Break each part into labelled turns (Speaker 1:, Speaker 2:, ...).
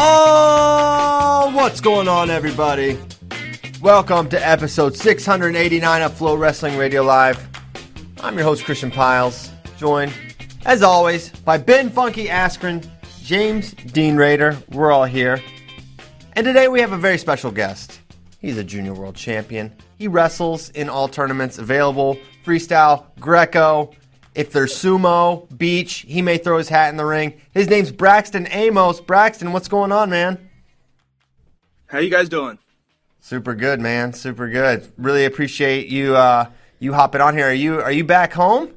Speaker 1: Oh, what's going on, everybody? Welcome to episode 689 of Flow Wrestling Radio Live. I'm your host, Christian Pyles, joined, as always, by Ben Funky Askren, James Dean Raider. We're all here. And today we have a very special guest. He's a junior world champion. He wrestles in all tournaments available freestyle, Greco, if there's sumo, beach, he may throw his hat in the ring. His name's Braxton Amos. Braxton, what's going on, man?
Speaker 2: How you guys doing?
Speaker 1: Super good, man. Super good. Really appreciate you uh, you hopping on here. Are you are you back home?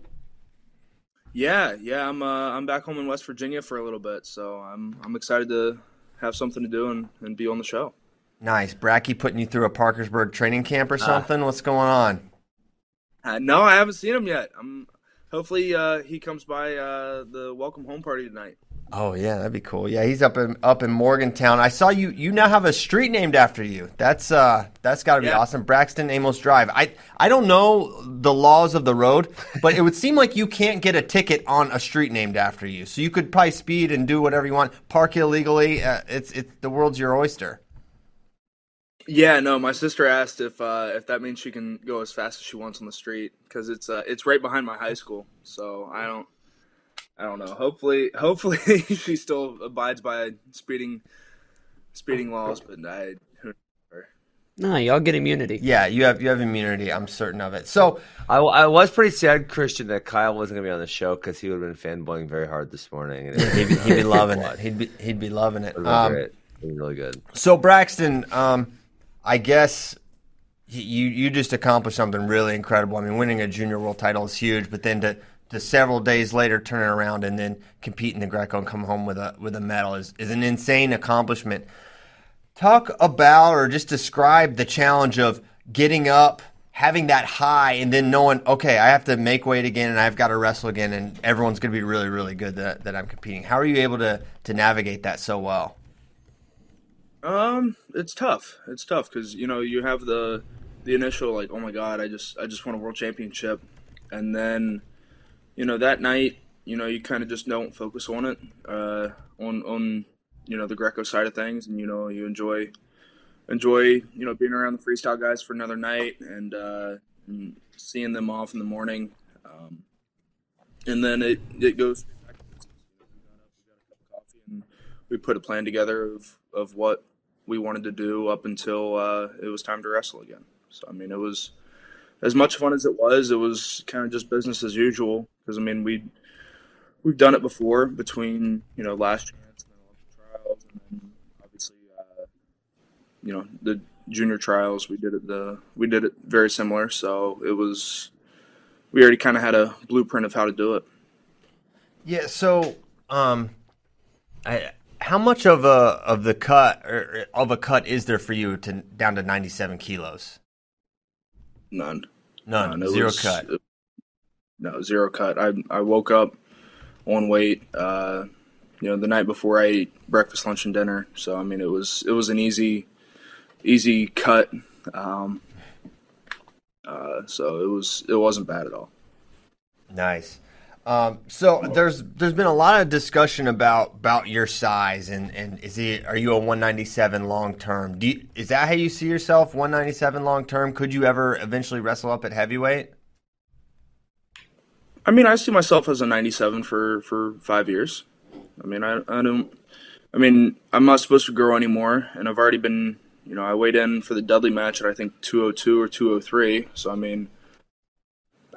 Speaker 2: Yeah, yeah. I'm uh, I'm back home in West Virginia for a little bit, so I'm I'm excited to have something to do and, and be on the show.
Speaker 1: Nice, Bracky putting you through a Parkersburg training camp or uh. something. Uh, what's going on?
Speaker 2: Uh, no, I haven't seen him yet. I'm hopefully uh, he comes by uh, the welcome home party tonight.
Speaker 1: Oh yeah, that'd be cool. Yeah, he's up in up in Morgantown. I saw you. You now have a street named after you. That's uh, that's got to be yeah. awesome. Braxton Amos Drive. I I don't know the laws of the road, but it would seem like you can't get a ticket on a street named after you. So you could probably speed and do whatever you want, park illegally. Uh, it's it's the world's your oyster.
Speaker 2: Yeah, no. My sister asked if uh, if that means she can go as fast as she wants on the street because it's uh, it's right behind my high school. So I don't I don't know. Hopefully, hopefully she still abides by speeding speeding laws, but I.
Speaker 3: No, y'all get immunity.
Speaker 1: Yeah, you have you have immunity. I'm certain of it. So
Speaker 4: I, I was pretty sad, Christian, that Kyle wasn't going to be on the show because he would have been fanboying very hard this morning.
Speaker 1: he'd, be, he'd be loving it. He'd be he'd be loving it.
Speaker 4: Um, great. really good.
Speaker 1: So Braxton, um, I guess you you just accomplished something really incredible. I mean, winning a junior world title is huge, but then to to several days later turn it around and then compete in the Greco and come home with a with a medal is, is an insane accomplishment. Talk about or just describe the challenge of getting up, having that high, and then knowing, okay, I have to make weight again and I've got to wrestle again, and everyone's going to be really, really good that, that I'm competing. How are you able to to navigate that so well?
Speaker 2: Um, it's tough. It's tough because you know you have the the initial like, oh my god, I just I just won a world championship, and then you know that night, you know you kind of just don't focus on it, uh, on on you know the Greco side of things, and you know you enjoy enjoy you know being around the freestyle guys for another night and, uh, and seeing them off in the morning, um, and then it it goes. We put a plan together of, of what we wanted to do up until uh, it was time to wrestle again. So I mean, it was as much fun as it was. It was kind of just business as usual because I mean we we've done it before between you know last chance and trials, and then obviously uh, you know the junior trials. We did it the we did it very similar. So it was we already kind of had a blueprint of how to do it.
Speaker 1: Yeah. So um, I how much of a of the cut or of a cut is there for you to down to 97 kilos?
Speaker 2: None.
Speaker 1: None. None. Zero was, cut.
Speaker 2: no, zero cut. I I woke up on weight. Uh, you know, the night before I ate breakfast, lunch, and dinner. So I mean, it was it was an easy easy cut. Um, uh, so it was it wasn't bad at all.
Speaker 1: Nice. Um, so there's there's been a lot of discussion about about your size and and is he are you a 197 long term? Do is that how you see yourself 197 long term? Could you ever eventually wrestle up at heavyweight?
Speaker 2: I mean, I see myself as a 97 for for five years. I mean, I I don't. I mean, I'm not supposed to grow anymore, and I've already been. You know, I weighed in for the Dudley match at I think 202 or 203. So I mean,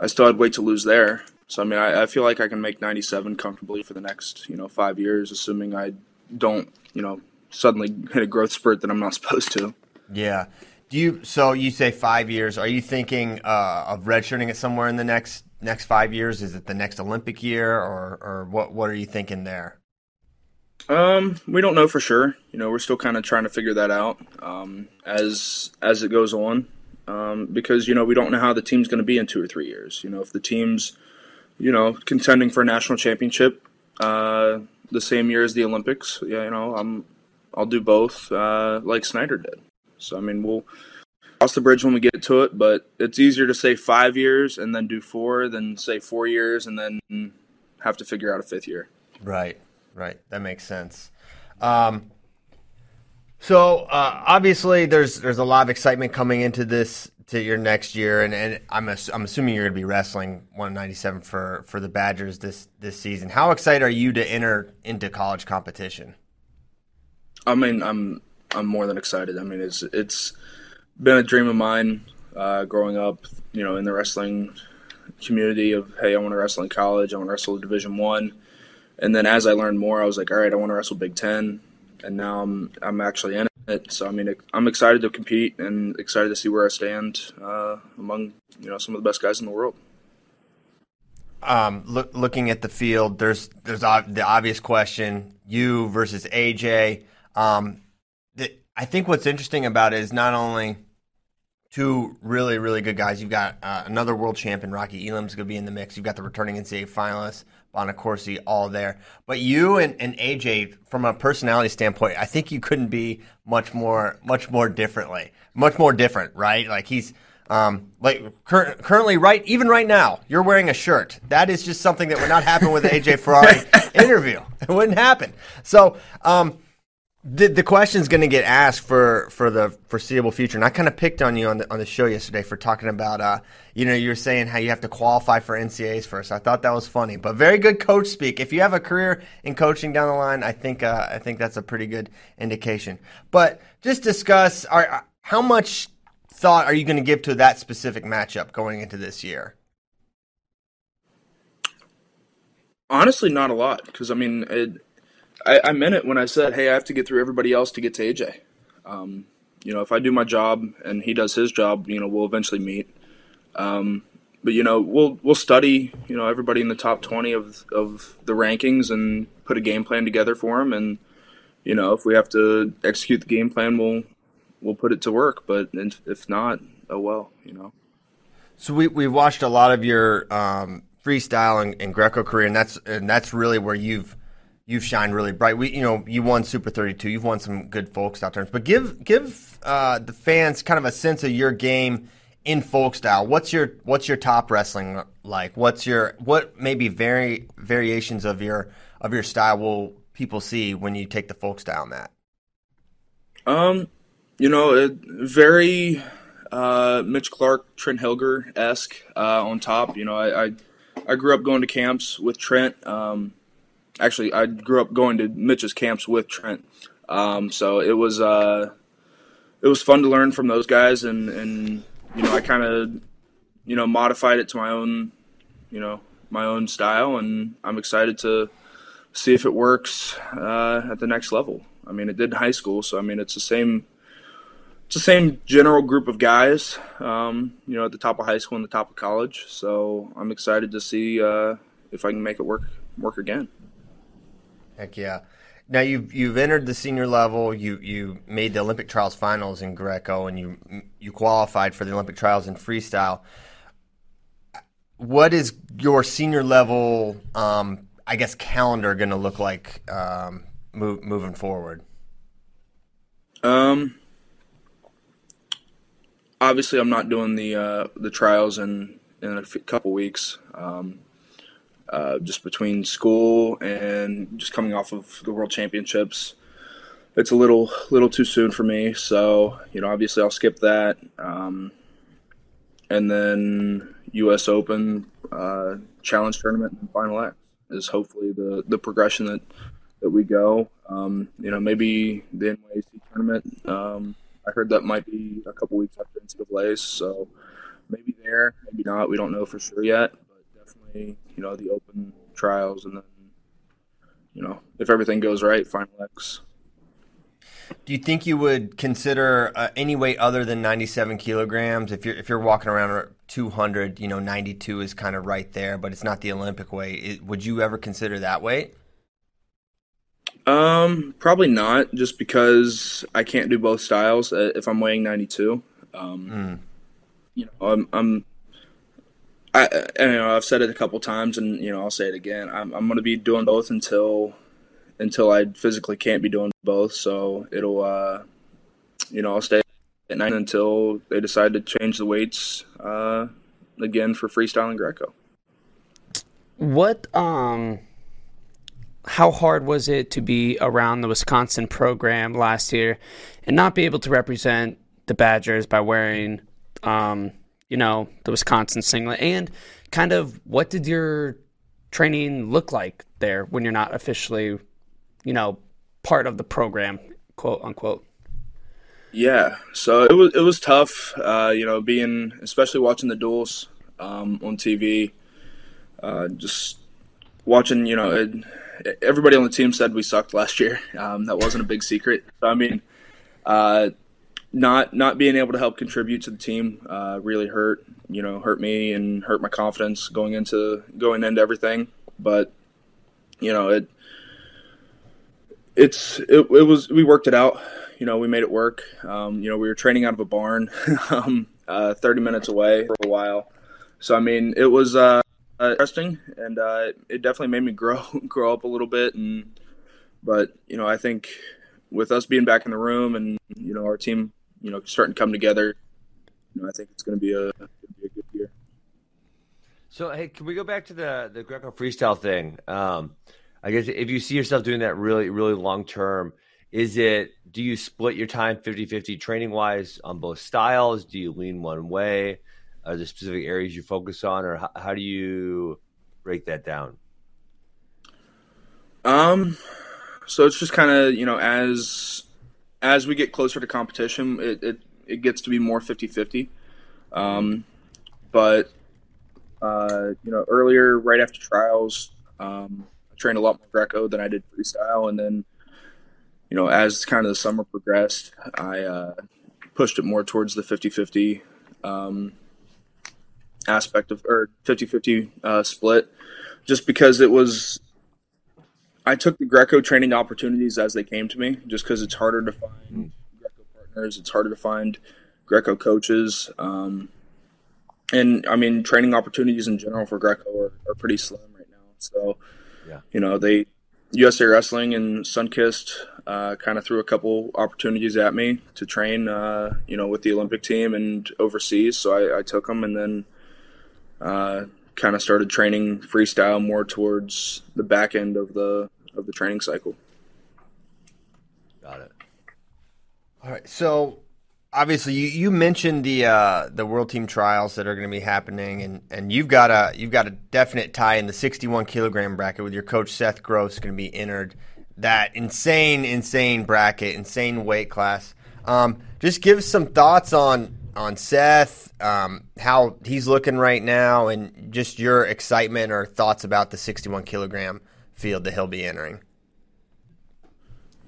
Speaker 2: I still had weight to lose there. So I mean, I, I, feel like I can make 97 comfortably for the next you know five years, assuming I don't you know suddenly hit a growth spurt that I'm not supposed to.
Speaker 1: Yeah. Do you? So you say five years? Are you thinking uh, of redshirting it somewhere in the next next five years? Is it the next Olympic year, or or what? What are you thinking there?
Speaker 2: Um, we don't know for sure. You know, we're still kind of trying to figure that out um, as as it goes on, um, because you know we don't know how the team's going to be in two or three years. You know, if the team's you know, contending for a national championship uh, the same year as the Olympics. Yeah, you know, I'm I'll do both uh, like Snyder did. So I mean, we'll cross the bridge when we get to it. But it's easier to say five years and then do four than say four years and then have to figure out a fifth year.
Speaker 1: Right, right. That makes sense. Um, So uh, obviously, there's there's a lot of excitement coming into this to your next year, and, and I'm ass- I'm assuming you're going to be wrestling 197 for for the Badgers this this season. How excited are you to enter into college competition?
Speaker 2: I mean, I'm I'm more than excited. I mean, it's it's been a dream of mine uh, growing up. You know, in the wrestling community of hey, I want to wrestle in college. I want to wrestle Division One. And then as I learned more, I was like, all right, I want to wrestle Big Ten. And now I'm I'm actually in it. So I mean, I'm excited to compete and excited to see where I stand uh, among you know some of the best guys in the world.
Speaker 1: Um, look, looking at the field, there's there's the obvious question: you versus AJ. Um, the, I think what's interesting about it is not only two really really good guys. You've got uh, another world champion, Rocky Elam's going to be in the mix. You've got the returning NCAA finalist, Bonaccorsi, all there. But you and, and AJ, from a personality standpoint, I think you couldn't be much more much more differently, much more different, right? Like he's. Um, like cur- currently, right, even right now, you're wearing a shirt. That is just something that would not happen with AJ Ferrari interview. It wouldn't happen. So, um, the the is going to get asked for for the foreseeable future, and I kind of picked on you on the on the show yesterday for talking about uh you know you're saying how you have to qualify for NCAAs first. I thought that was funny, but very good coach speak. If you have a career in coaching down the line, I think uh, I think that's a pretty good indication. But just discuss are, how much thought are you going to give to that specific matchup going into this year?
Speaker 2: Honestly, not a lot because I mean it I, I, meant it when I said, "Hey, I have to get through everybody else to get to AJ." Um, you know, if I do my job and he does his job, you know, we'll eventually meet. Um, but you know, we'll we'll study, you know, everybody in the top twenty of of the rankings and put a game plan together for him. And you know, if we have to execute the game plan, we'll we'll put it to work. But if not, oh well, you know.
Speaker 1: So we we watched a lot of your um, freestyle and, and Greco career, and that's and that's really where you've you've shined really bright. We, you know, you won Super 32. You've won some good folk style terms, but give give uh, the fans kind of a sense of your game in folk style. What's your what's your top wrestling like? What's your what maybe very variations of your of your style will people see when you take the folk style mat?
Speaker 2: Um, you know, it, very uh, Mitch Clark, Trent Hillger esque uh, on top. You know, I, I, I grew up going to camps with Trent. Um, actually, I grew up going to Mitch's camps with Trent, um, so it was uh, it was fun to learn from those guys, and and you know I kind of you know modified it to my own you know my own style, and I'm excited to see if it works uh, at the next level. I mean, it did in high school, so I mean it's the same. It's the same general group of guys, um, you know, at the top of high school and the top of college. So I'm excited to see uh, if I can make it work work again.
Speaker 1: Heck yeah. Now you've you've entered the senior level. You you made the Olympic trials finals in Greco, and you you qualified for the Olympic trials in freestyle. What is your senior level, um, I guess, calendar going to look like um, move, moving forward?
Speaker 2: Um, obviously, I'm not doing the uh, the trials in in a couple weeks. Um, uh, just between school and just coming off of the World Championships. It's a little little too soon for me, so you know obviously I'll skip that, um, and then U.S. Open uh, Challenge Tournament and Final X is hopefully the the progression that that we go. Um, you know maybe the NYAC tournament. Um, I heard that might be a couple weeks after NCAA's, so maybe there, maybe not. We don't know for sure yet you know, the open trials, and then, you know, if everything goes right, final X.
Speaker 1: Do you think you would consider uh, any weight other than 97 kilograms? If you're if you're walking around 200, you know, 92 is kind of right there, but it's not the Olympic weight. It, would you ever consider that weight?
Speaker 2: Um, probably not, just because I can't do both styles uh, if I'm weighing 92. Um, mm. you know, I'm I'm I, you know, I've said it a couple times, and you know, I'll say it again. I'm, I'm going to be doing both until until I physically can't be doing both. So it'll, uh, you know, I'll stay at night until they decide to change the weights uh, again for freestyle and Greco.
Speaker 3: What um, how hard was it to be around the Wisconsin program last year and not be able to represent the Badgers by wearing, um, you know, the Wisconsin singlet? And kind of what did your training look like there when you're not officially, you know, part of the program, quote unquote?
Speaker 2: Yeah, so it was it was tough, uh, you know, being especially watching the duels um, on TV, uh, just watching, you know, it, everybody on the team said we sucked last year. Um, that wasn't a big secret. So I mean, uh, not not being able to help contribute to the team uh, really hurt. You know, hurt me and hurt my confidence going into going into everything. But you know, it it's it, it was we worked it out you know, we made it work. Um, you know, we were training out of a barn, um, uh, 30 minutes away for a while. So, I mean, it was uh, interesting, and uh, it definitely made me grow grow up a little bit. And but you know, I think with us being back in the room and you know our team, you know, starting to come together, you know, I think it's going to be a, be a good year.
Speaker 4: So, hey, can we go back to the the Greco freestyle thing? Um, I guess if you see yourself doing that really, really long term, is it, do you split your time 50 50 training wise on both styles? Do you lean one way? Are there specific areas you focus on, or how, how do you break that down?
Speaker 2: Um, so it's just kind of, you know, as, as we get closer to competition, it, it, it gets to be more 50 50. Um, but, uh, you know, earlier, right after trials, um, I trained a lot more Greco than I did freestyle. And then, you know, as kind of the summer progressed, I uh, pushed it more towards the 50 50 um, aspect of, or 50 50 uh, split, just because it was, I took the Greco training opportunities as they came to me, just because it's harder to find Greco partners, it's harder to find Greco coaches. Um, and I mean, training opportunities in general for Greco are, are pretty slim right now. So, yeah. you know, they, USA Wrestling and Sunkist uh, kind of threw a couple opportunities at me to train, uh, you know, with the Olympic team and overseas. So I, I took them and then uh, kind of started training freestyle more towards the back end of the of the training cycle.
Speaker 4: Got it.
Speaker 1: All right. So obviously you, you mentioned the uh, the world team trials that are going to be happening, and, and you've got a you've got a definite tie in the 61 kilogram bracket with your coach Seth Gross going to be entered that insane, insane bracket, insane weight class. Um, just give some thoughts on on Seth, um, how he's looking right now, and just your excitement or thoughts about the 61 kilogram field that he'll be entering.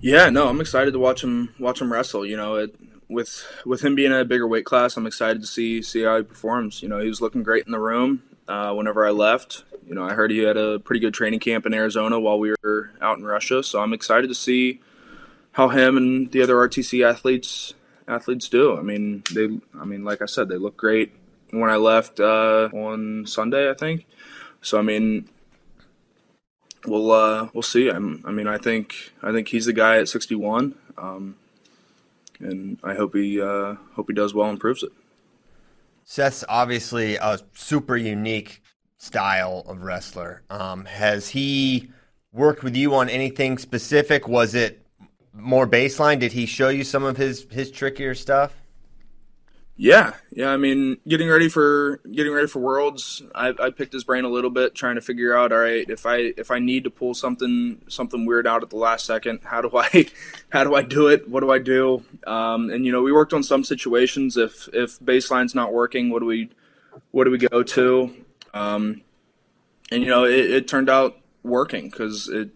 Speaker 2: Yeah, no, I'm excited to watch him watch him wrestle. You know, it, with with him being a bigger weight class, I'm excited to see see how he performs. You know, he was looking great in the room uh, whenever I left you know, I heard he had a pretty good training camp in Arizona while we were out in Russia. So I'm excited to see how him and the other RTC athletes athletes do. I mean, they, I mean, like I said, they look great when I left uh, on Sunday, I think. So I mean, we'll uh, we'll see. I'm, I mean, I think I think he's the guy at 61, um, and I hope he uh, hope he does well and proves it.
Speaker 1: Seth's obviously a super unique style of wrestler. Um, has he worked with you on anything specific? Was it more baseline? Did he show you some of his his trickier stuff?
Speaker 2: Yeah, yeah. I mean, getting ready for getting ready for Worlds, I, I picked his brain a little bit, trying to figure out, all right, if I if I need to pull something something weird out at the last second, how do I how do I do it? What do I do? Um, and you know, we worked on some situations. If if baseline's not working, what do we what do we go to? Um, and you know, it, it turned out working because it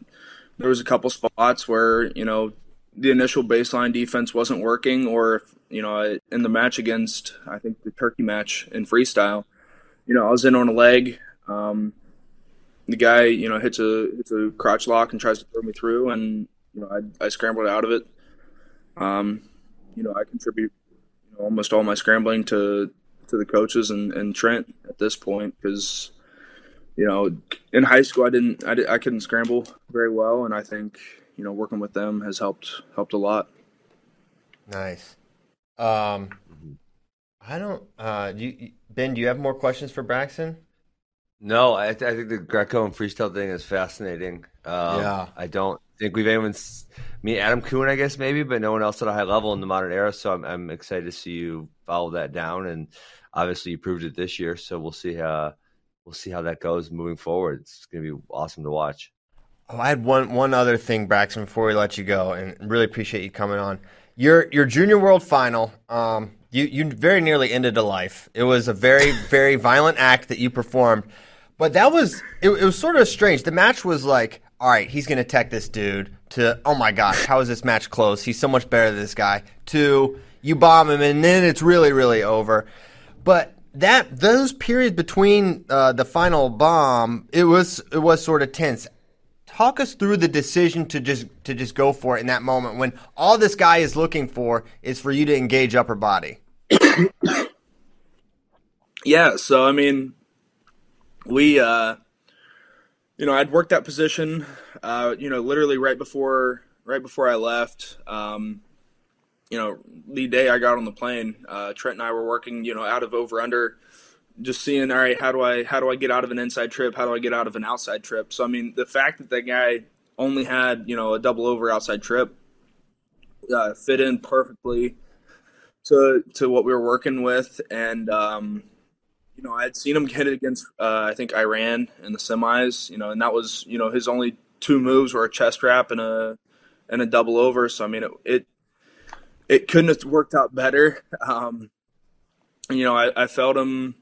Speaker 2: there was a couple spots where you know the initial baseline defense wasn't working, or if, you know, in the match against I think the Turkey match in freestyle, you know, I was in on a leg. Um, the guy, you know, hits a hits a crotch lock and tries to throw me through, and you know, I, I scrambled out of it. Um, you know, I contribute you know, almost all my scrambling to to the coaches and, and Trent at this point because you know in high school I didn't I, I couldn't scramble very well and I think you know working with them has helped helped a lot.
Speaker 1: Nice. Um, I don't. Uh, you, Ben, do you have more questions for Braxton?
Speaker 4: No, I, th- I think the Greco and freestyle thing is fascinating. Um, yeah, I don't think we've anyone. Me, Adam Coon, I guess maybe, but no one else at a high level in the modern era. So I'm, I'm excited to see you follow that down, and obviously you proved it this year. So we'll see how we'll see how that goes moving forward. It's going to be awesome to watch.
Speaker 1: Oh, I had one one other thing, Braxton, before we let you go, and really appreciate you coming on. Your your junior world final, um, you you very nearly ended a life. It was a very very violent act that you performed, but that was it, it was sort of strange. The match was like, all right, he's going to tech this dude. To oh my gosh, how is this match close? He's so much better than this guy. To you bomb him, and then it's really really over. But that those periods between uh, the final bomb, it was it was sort of tense talk us through the decision to just to just go for it in that moment when all this guy is looking for is for you to engage upper body.
Speaker 2: yeah, so I mean, we, uh, you know, I'd worked that position, uh, you know, literally right before right before I left. Um, you know, the day I got on the plane, uh, Trent and I were working, you know, out of over under just seeing all right how do i how do i get out of an inside trip? How do i get out of an outside trip? So i mean the fact that that guy only had you know a double over outside trip uh, fit in perfectly to to what we were working with. And um, you know i had seen him get it against uh, i think iran in the semis you know and that was you know his only two moves were a chest wrap and a and a double over. So i mean it it, it couldn't have worked out better. Um, you know I, I felt him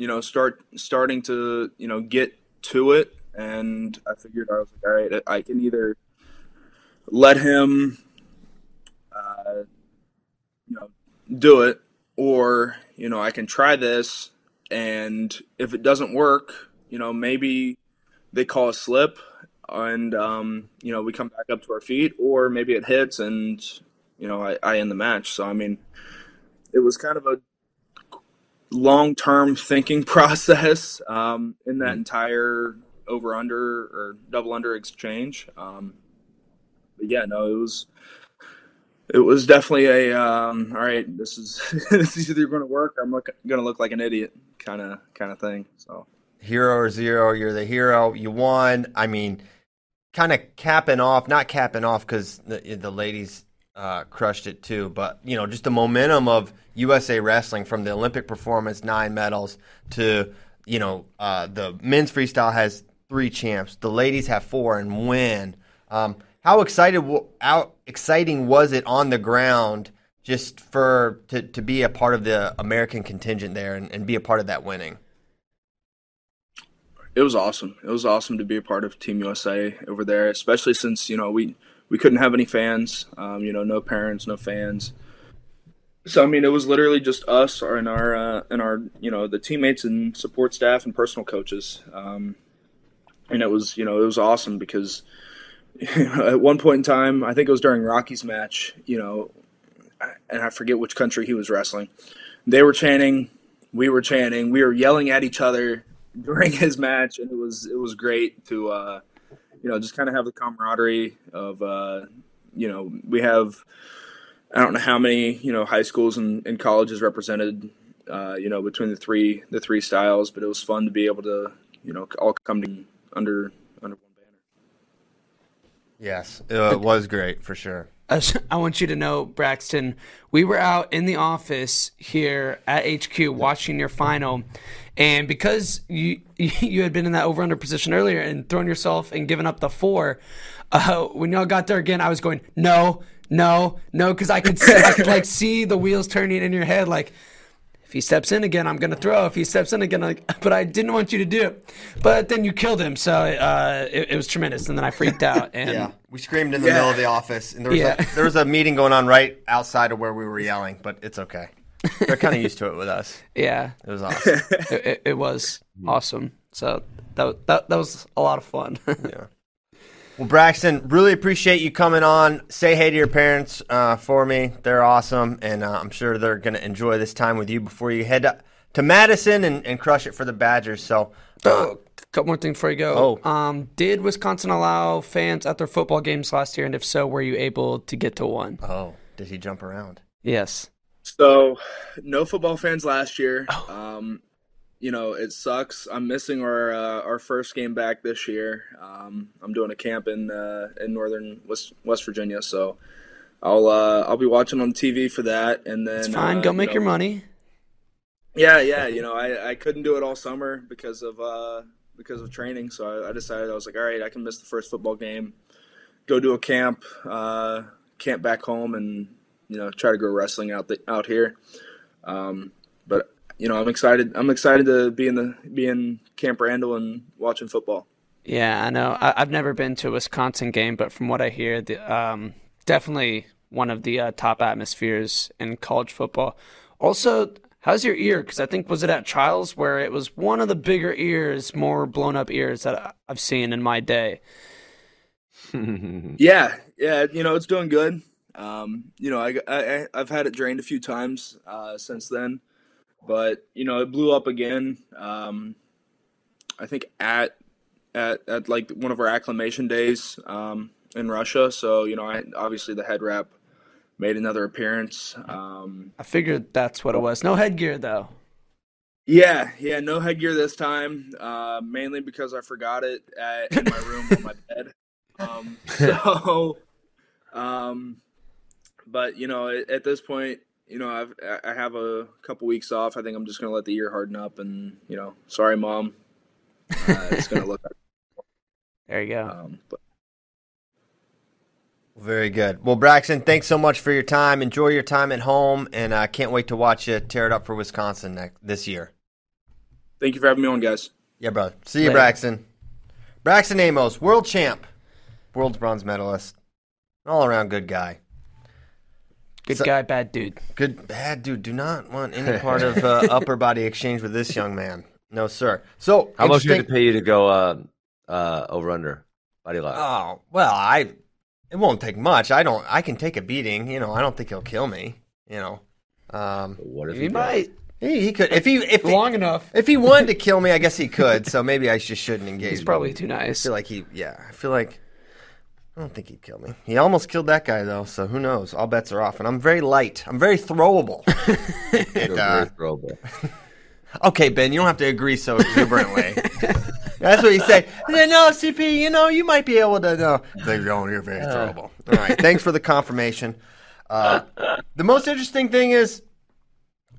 Speaker 2: you know, start starting to you know get to it, and I figured I was like, all right, I can either let him, uh, you know, do it, or you know, I can try this, and if it doesn't work, you know, maybe they call a slip, and um, you know, we come back up to our feet, or maybe it hits, and you know, I, I end the match. So I mean, it was kind of a long term thinking process um, in that mm-hmm. entire over under or double under exchange. Um, but yeah, no, it was it was definitely a um, all right. This is this is either going to work or I'm going to look like an idiot kind of kind of thing. So
Speaker 1: hero or zero, you're the hero. You won. I mean, kind of capping off, not capping off because the the ladies uh, crushed it too. But you know, just the momentum of USA Wrestling from the Olympic performance, nine medals, to you know, uh, the men's freestyle has three champs, the ladies have four and win. Um, how excited, how exciting was it on the ground just for to, to be a part of the American contingent there and, and be a part of that winning?
Speaker 2: It was awesome. It was awesome to be a part of Team USA over there, especially since you know we we couldn't have any fans. Um, you know, no parents, no fans. So I mean, it was literally just us and our uh, and our you know the teammates and support staff and personal coaches. Um, and it was you know it was awesome because you know, at one point in time, I think it was during Rocky's match. You know, and I forget which country he was wrestling. They were chanting, we were chanting, we were yelling at each other during his match, and it was it was great to. Uh, you know, just kind of have the camaraderie of, uh, you know, we have, I don't know how many, you know, high schools and, and colleges represented, uh, you know, between the three, the three styles, but it was fun to be able to, you know, all come to under, under one banner.
Speaker 1: Yes, it was great for sure.
Speaker 3: I want you to know, Braxton, we were out in the office here at HQ watching your final, and because you you had been in that over under position earlier and thrown yourself and given up the four, uh, when y'all got there again, I was going no, no, no, because I could see, I could like see the wheels turning in your head, like if he steps in again, I'm going to throw. If he steps in again, like, but I didn't want you to do it. But then you killed him, so uh, it, it, was tremendous. And then I freaked out. And
Speaker 1: yeah, we screamed in the yeah. middle of the office, and there was yeah. a, there was a meeting going on right outside of where we were yelling. But it's okay. They're kind of used to it with us.
Speaker 3: Yeah,
Speaker 1: it was awesome.
Speaker 3: it, it, it was awesome. So that that that was a lot of fun. yeah.
Speaker 1: Well, Braxton, really appreciate you coming on. Say hey to your parents uh, for me. They're awesome, and uh, I'm sure they're going to enjoy this time with you before you head to, to Madison and, and, crush it for the Badgers. So,
Speaker 3: uh, oh, a couple more things before you go. Oh. Um, did Wisconsin allow fans at their football games last year? And if so, were you able to get to one?
Speaker 1: Oh, did he jump around?
Speaker 3: Yes.
Speaker 2: So, no football fans last year. Oh. Um, you know, it sucks. I'm missing our uh, our first game back this year. Um, I'm doing a camp in uh, in northern West West Virginia, so I'll uh, I'll be watching on TV for that. And then
Speaker 3: It's fine.
Speaker 2: uh,
Speaker 3: Go
Speaker 2: you
Speaker 3: make
Speaker 2: know,
Speaker 3: your money.
Speaker 2: Yeah, yeah. You know, I, I couldn't do it all summer because of uh, because of training. So I, I decided I was like, all right, I can miss the first football game, go do a camp, uh, camp back home, and you know try to go wrestling out the, out here. Um, you know, I'm excited. I'm excited to be in the be in Camp Randall and watching football.
Speaker 3: Yeah, I know. I, I've never been to a Wisconsin game, but from what I hear, the, um, definitely one of the uh, top atmospheres in college football. Also, how's your ear? Because I think was it at Trials where it was one of the bigger ears, more blown up ears that I- I've seen in my day.
Speaker 2: Yeah, yeah. You know, it's doing good. Um, you know, I, I I've had it drained a few times uh, since then, but you know, it blew up again. Um, I think at at at like one of our acclimation days um, in Russia. So you know, I obviously the head wrap made another appearance. Um,
Speaker 3: I figured that's what it was. No headgear though.
Speaker 2: yeah, yeah, no headgear this time, uh, mainly because I forgot it at, in my room on my bed. Um, so, um, but you know, at, at this point, you know, I've I have a couple weeks off. I think I'm just gonna let the ear harden up, and you know, sorry, mom, uh, it's gonna look.
Speaker 3: There you go.
Speaker 2: Um, but
Speaker 1: Very good. Well, Braxton, thanks so much for your time. Enjoy your time at home, and I can't wait to watch you tear it up for Wisconsin next, this year.
Speaker 2: thank you for having me on, guys.
Speaker 1: Yeah, brother. See you,
Speaker 3: Later.
Speaker 1: Braxton. Braxton Amos, world champ, world's bronze medalist, all around good guy.
Speaker 3: Good
Speaker 1: so-
Speaker 3: guy, bad dude.
Speaker 1: Good, bad dude. Do not want any part of uh, upper body exchange with this young man. No, sir. So,
Speaker 4: How much did you have
Speaker 1: interesting-
Speaker 4: to pay you to go uh, uh, over under body lock?
Speaker 1: Oh well, I. It won't take much. I don't. I can take a beating. You know. I don't think he'll kill me. You know. Um,
Speaker 4: what if
Speaker 3: He
Speaker 4: you
Speaker 3: might
Speaker 1: he, he could if he if he,
Speaker 3: long enough.
Speaker 1: if he wanted to kill me. I guess he could. So maybe I just shouldn't engage.
Speaker 3: He's probably
Speaker 1: him.
Speaker 3: too
Speaker 1: I
Speaker 3: nice.
Speaker 1: feel like he. Yeah. I feel like. I don't think he'd kill me. He almost killed that guy though. So who knows? All bets are off. And I'm very light. I'm very throwable.
Speaker 4: You're
Speaker 1: uh,
Speaker 4: very throwable.
Speaker 1: Okay, Ben, you don't have to agree so exuberantly. That's what you say. No, CP, you know, you might be able to know. They're going, you're very throwable. All right, thanks for the confirmation. Uh, the most interesting thing is,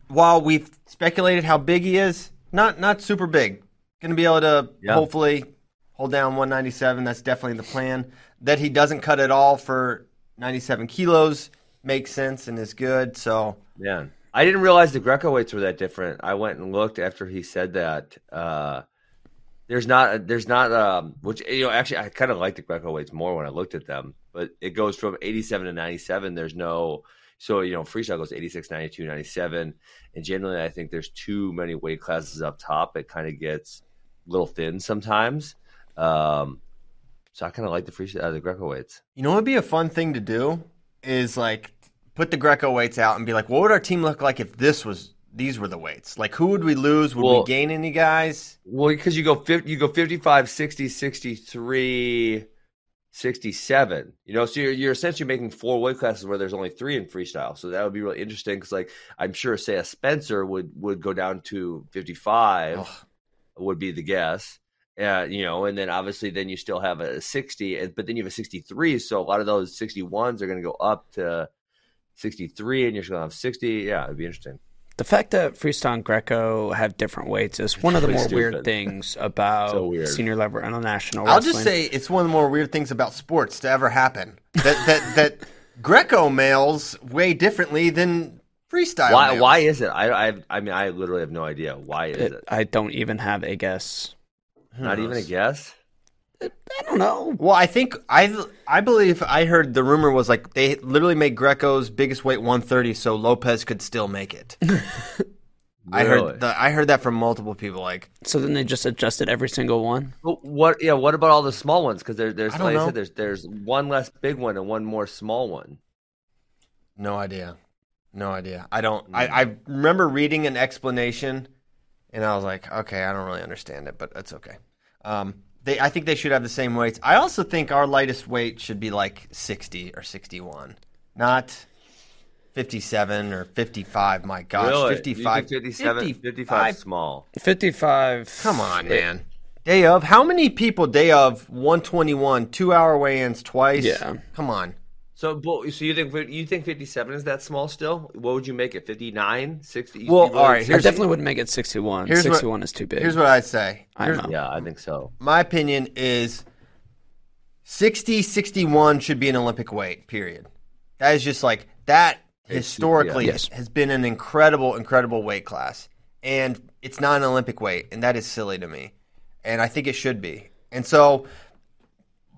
Speaker 1: while we've speculated how big he is, not not super big. Going to be able to
Speaker 4: Yeah.
Speaker 1: hopefully hold down 197. That's definitely the plan. That he doesn't cut at all for 97 kilos makes sense and is good. So
Speaker 4: Yeah. I didn't realize the Greco weights were that different. I went and looked after he said that. Uh, there's not, there's not, um, which, you know, actually, I kind of like the Greco weights more when I looked at them, but it goes from 87 to 97. There's no, so, you know, freestyle goes 86, 92, 97. And generally, I think there's too many weight classes up top. It kind of gets a little thin sometimes. Um, so I kind of like the freestyle, uh, the Greco weights.
Speaker 1: You know what would be a fun thing to do is like put the Greco weights out and be like, what would our team look like if this was these were the weights? Like who would we lose? Would
Speaker 4: Well-
Speaker 1: we gain any guys?
Speaker 4: Well, because you go 50, you go 55, 60, 63, 67. You know, so you're, you're essentially making four weight classes where there's only three in freestyle. So that would be really interesting because, like, I'm sure, say, a Spencer would would go down to 55,
Speaker 1: Ugh.
Speaker 4: would be the guess. Uh, you know, and then obviously, then you still have a 60, but then you have a 63. So a lot of those 61s are going to go up to 63, and you're going to have 60. Yeah, it'd be interesting.
Speaker 3: The fact that freestyle and Greco have different weights is one of the
Speaker 4: really
Speaker 3: more weird things about
Speaker 4: So weird.
Speaker 3: senior level international
Speaker 1: I'll just say it's one of the more weird things about sports to ever happen. That that that Greco males weigh differently than freestyle.
Speaker 4: Why?
Speaker 1: males.
Speaker 4: Why is it? I, I, I mean, I literally have no idea. Why is
Speaker 3: It-
Speaker 4: it?
Speaker 3: I don't even have a guess.
Speaker 1: Who
Speaker 4: Not even a guess.
Speaker 3: I don't know.
Speaker 1: Well, I think I I believe I heard the rumor was like they literally made Greco's biggest weight 130, so Lopez could still make it. I
Speaker 4: Really?
Speaker 1: heard the, I heard that from multiple people. Like
Speaker 3: So then they just adjusted every single one.
Speaker 4: But what? Yeah. What about all the small ones? Because there, there's
Speaker 1: I don't
Speaker 4: like I
Speaker 1: know.
Speaker 4: said, there's there's one less big one and one more small one.
Speaker 1: No idea. No idea. I don't. I, hmm. I remember reading an explanation, and I was like, okay, I don't really understand it, but that's okay. Um, they, I think they should have the same weights. I also think our lightest weight should be like sixty or sixty-one, not 57 or 55. My gosh,
Speaker 4: Really?
Speaker 1: 55.
Speaker 4: 57,
Speaker 1: 55.
Speaker 4: 55 small.
Speaker 3: 55.
Speaker 1: Come on, man. Day of. How many people day of 121, two hour weigh ins twice?
Speaker 3: Yeah.
Speaker 1: Come on.
Speaker 4: So, but, so you think you think 57 is that small still? What would you make it? 59, 60?
Speaker 1: Well,
Speaker 4: You
Speaker 1: all right,
Speaker 3: I definitely wouldn't make it 61.
Speaker 1: Here's what-
Speaker 3: 61 is too big.
Speaker 1: Here's what I'd say.
Speaker 3: I
Speaker 1: Here's-
Speaker 3: know.
Speaker 4: Yeah, I think so.
Speaker 1: My opinion is 60, 61 should be an Olympic weight, period. That is just like, that historically
Speaker 3: yeah. Yes.
Speaker 1: has been an incredible, incredible weight class. And it's not an Olympic weight, and that is silly to me. And I think it should be. And so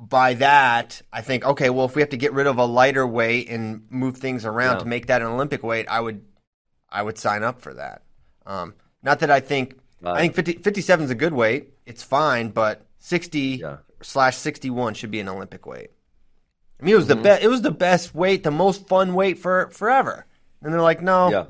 Speaker 1: by that, I think, okay, well, if we have to get rid of a lighter weight and move things around
Speaker 4: Yeah.
Speaker 1: to make that an Olympic weight, I would, I would sign up for that. Um, not that I think, I think 50, 57 is a good weight. It's fine, but 60
Speaker 4: Yeah.
Speaker 1: slash 61 should be an Olympic weight. I mean, it was the best. It was the best weight, the most fun weight for forever. And they're like, no,
Speaker 4: Yeah.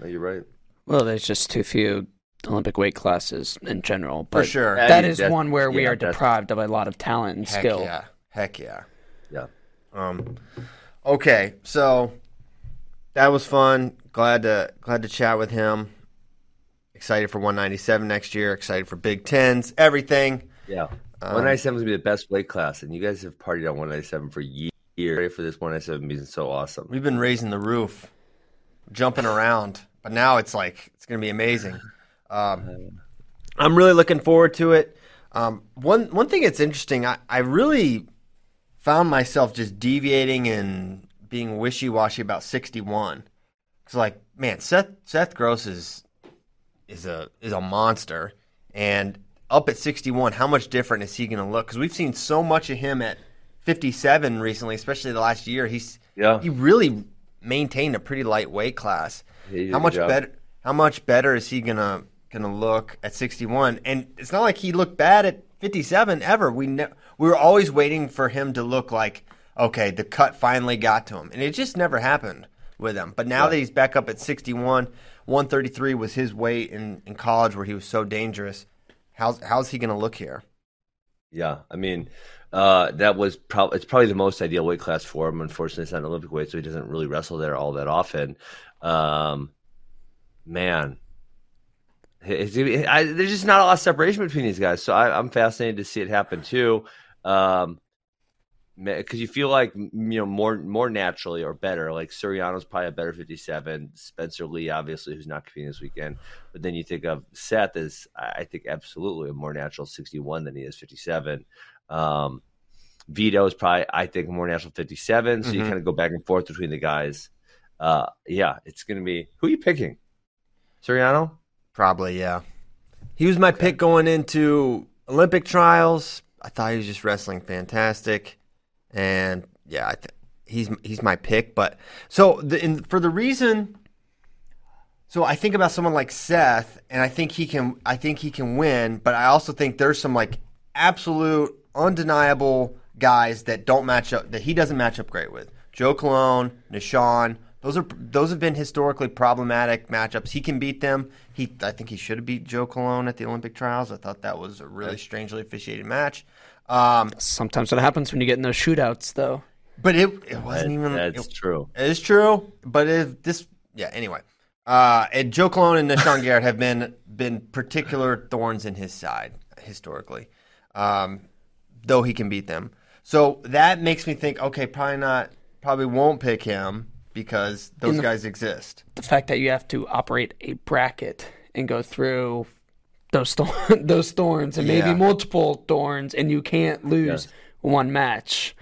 Speaker 4: No, you're right.
Speaker 3: well, there's just too few Olympic weight classes in general. But
Speaker 1: for sure.
Speaker 4: Yeah,
Speaker 3: that
Speaker 4: you-
Speaker 3: is
Speaker 4: that's-
Speaker 3: one where we
Speaker 4: yeah,
Speaker 3: are deprived of a lot of talent and
Speaker 1: Heck
Speaker 3: skill.
Speaker 1: yeah, heck yeah.
Speaker 4: Yeah.
Speaker 1: Um, okay, so that was fun. Glad to glad to chat with him. Excited for 197 next year. Excited for Big Tens. Everything.
Speaker 4: Yeah.
Speaker 1: Um,
Speaker 4: 197 is going to be the best weight class, and you guys have partied on 197 for years. Ready for this 197 being so awesome.
Speaker 1: We've been raising the roof, jumping around, but now it's like it's going to be amazing. Um, I'm really looking forward to it. Um, one one thing that's interesting, I, I really found myself just deviating and being wishy washy about 61. It's like, man, Seth Seth Gross is is a is a monster, and up at 61, how much different is he going to look? Because we've seen so much of him at 57 recently, especially the last year. He's
Speaker 4: Yeah.
Speaker 1: he really maintained a pretty light weight class.
Speaker 4: He
Speaker 1: how much better? How much better is he gonna gonna look at 61? And it's not like he looked bad at 57 ever. We ne- we were always waiting for him to look like okay, the cut finally got to him, and it just never happened with him. But now that he's back up at 61, 133 was his weight in, in college where he was so dangerous. How's how's he gonna look here?
Speaker 4: Yeah, I mean, uh, that was probably it's probably the most ideal weight class for him. Unfortunately, it's not an Olympic weight, so he doesn't really wrestle there all that often. Um, man, It's- I, there's just not a lot of separation between these guys, so I, I'm fascinated to see it happen too. Um, because you feel like you know more more naturally or better. Like Suriano's probably a better 57. Spencer Lee, obviously, who's not competing this weekend. But then you think of Seth as I think absolutely a more natural 61 than he is 57. Um, Vito is probably I think more natural 57. So you
Speaker 1: Mhm.
Speaker 4: kind of go back and forth between the guys. Uh, yeah, it's gonna be who are you picking? Suriano?
Speaker 1: Probably, yeah. He was my pick going into Olympic trials. I thought he was just wrestling fantastic, and yeah, I th- he's he's my pick. But so the, in, for the reason, so I think about someone like Seth, and I think he can. I think he can win, but I also think there's some like absolute undeniable guys that don't match up that he doesn't match up great with. Joe Colon, Nahshon, those are those have been historically problematic matchups. He can beat them. He I think he should have beat Joe Colon at the Olympic trials. I thought that was a really strangely officiated match. Um,
Speaker 3: Sometimes what happens when you get in those shootouts, though.
Speaker 1: but it it wasn't even
Speaker 4: That's
Speaker 1: it-
Speaker 4: true.
Speaker 1: it is true, but if this, yeah. Anyway, uh, and Joe Colon and Nahshon Garrett have been been particular thorns in his side historically, um, though he can beat them. So that makes me think, okay, probably not, probably won't pick him because those
Speaker 3: the-
Speaker 1: guys exist.
Speaker 3: The fact that you have to operate a bracket and go through those thorn- those thorns and maybe
Speaker 1: Yeah.
Speaker 3: multiple thorns, and you can't lose
Speaker 4: Yes.
Speaker 3: one match.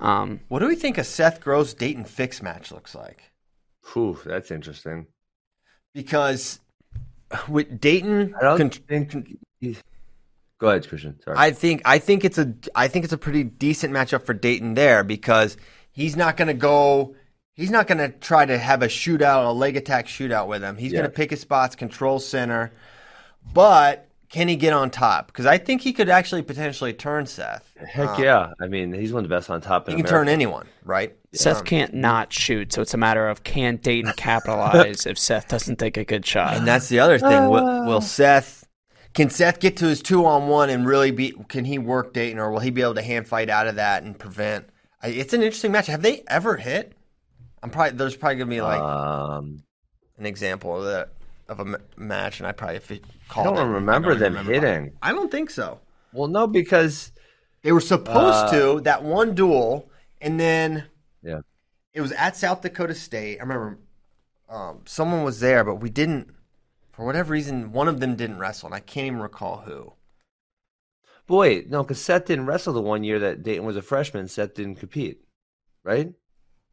Speaker 3: Um,
Speaker 1: What do we think a Seth Gross Dayton Fix match looks like?
Speaker 4: Whew, that's interesting.
Speaker 1: Because with Dayton,
Speaker 4: I don't
Speaker 1: con-
Speaker 4: think. he's- Go ahead, Christian. Sorry.
Speaker 1: I think I think it's a I think it's a pretty decent matchup for Dayton there because he's not going to go he's not going to try to have a shootout a leg attack shootout with him. He's
Speaker 4: Yeah.
Speaker 1: going to pick his spots, control center, but can he get on top? Because I think he could actually potentially turn Seth.
Speaker 4: Heck
Speaker 1: Um,
Speaker 4: yeah! I mean, he's one of the best on top.
Speaker 1: he can
Speaker 4: America.
Speaker 1: turn anyone, right?
Speaker 3: Seth
Speaker 1: Um,
Speaker 3: can't not shoot, so it's a matter of can Dayton capitalize if Seth doesn't take a good shot.
Speaker 1: And that's the other thing. Will, will Seth can Seth get to his two on one and really be? Can he work Dayton, or will he be able to hand fight out of that and prevent? It's an interesting match. Have they ever hit? I'm probably there's probably gonna be like
Speaker 4: um,
Speaker 1: an example of that of a m- match, and I probably fi-
Speaker 4: I don't
Speaker 1: it.
Speaker 4: remember
Speaker 1: I don't
Speaker 4: them
Speaker 1: remember.
Speaker 4: hitting.
Speaker 1: I don't think so.
Speaker 4: Well, no, because
Speaker 1: They were supposed
Speaker 4: Uh,
Speaker 1: to that one duel, and then
Speaker 4: Yeah.
Speaker 1: it was at South Dakota State. I remember um, someone was there, but we didn't. For whatever reason, one of them didn't wrestle, and I can't even recall who.
Speaker 4: boy, no, because Seth didn't wrestle the one year that Dayton was a freshman. Seth didn't compete, right?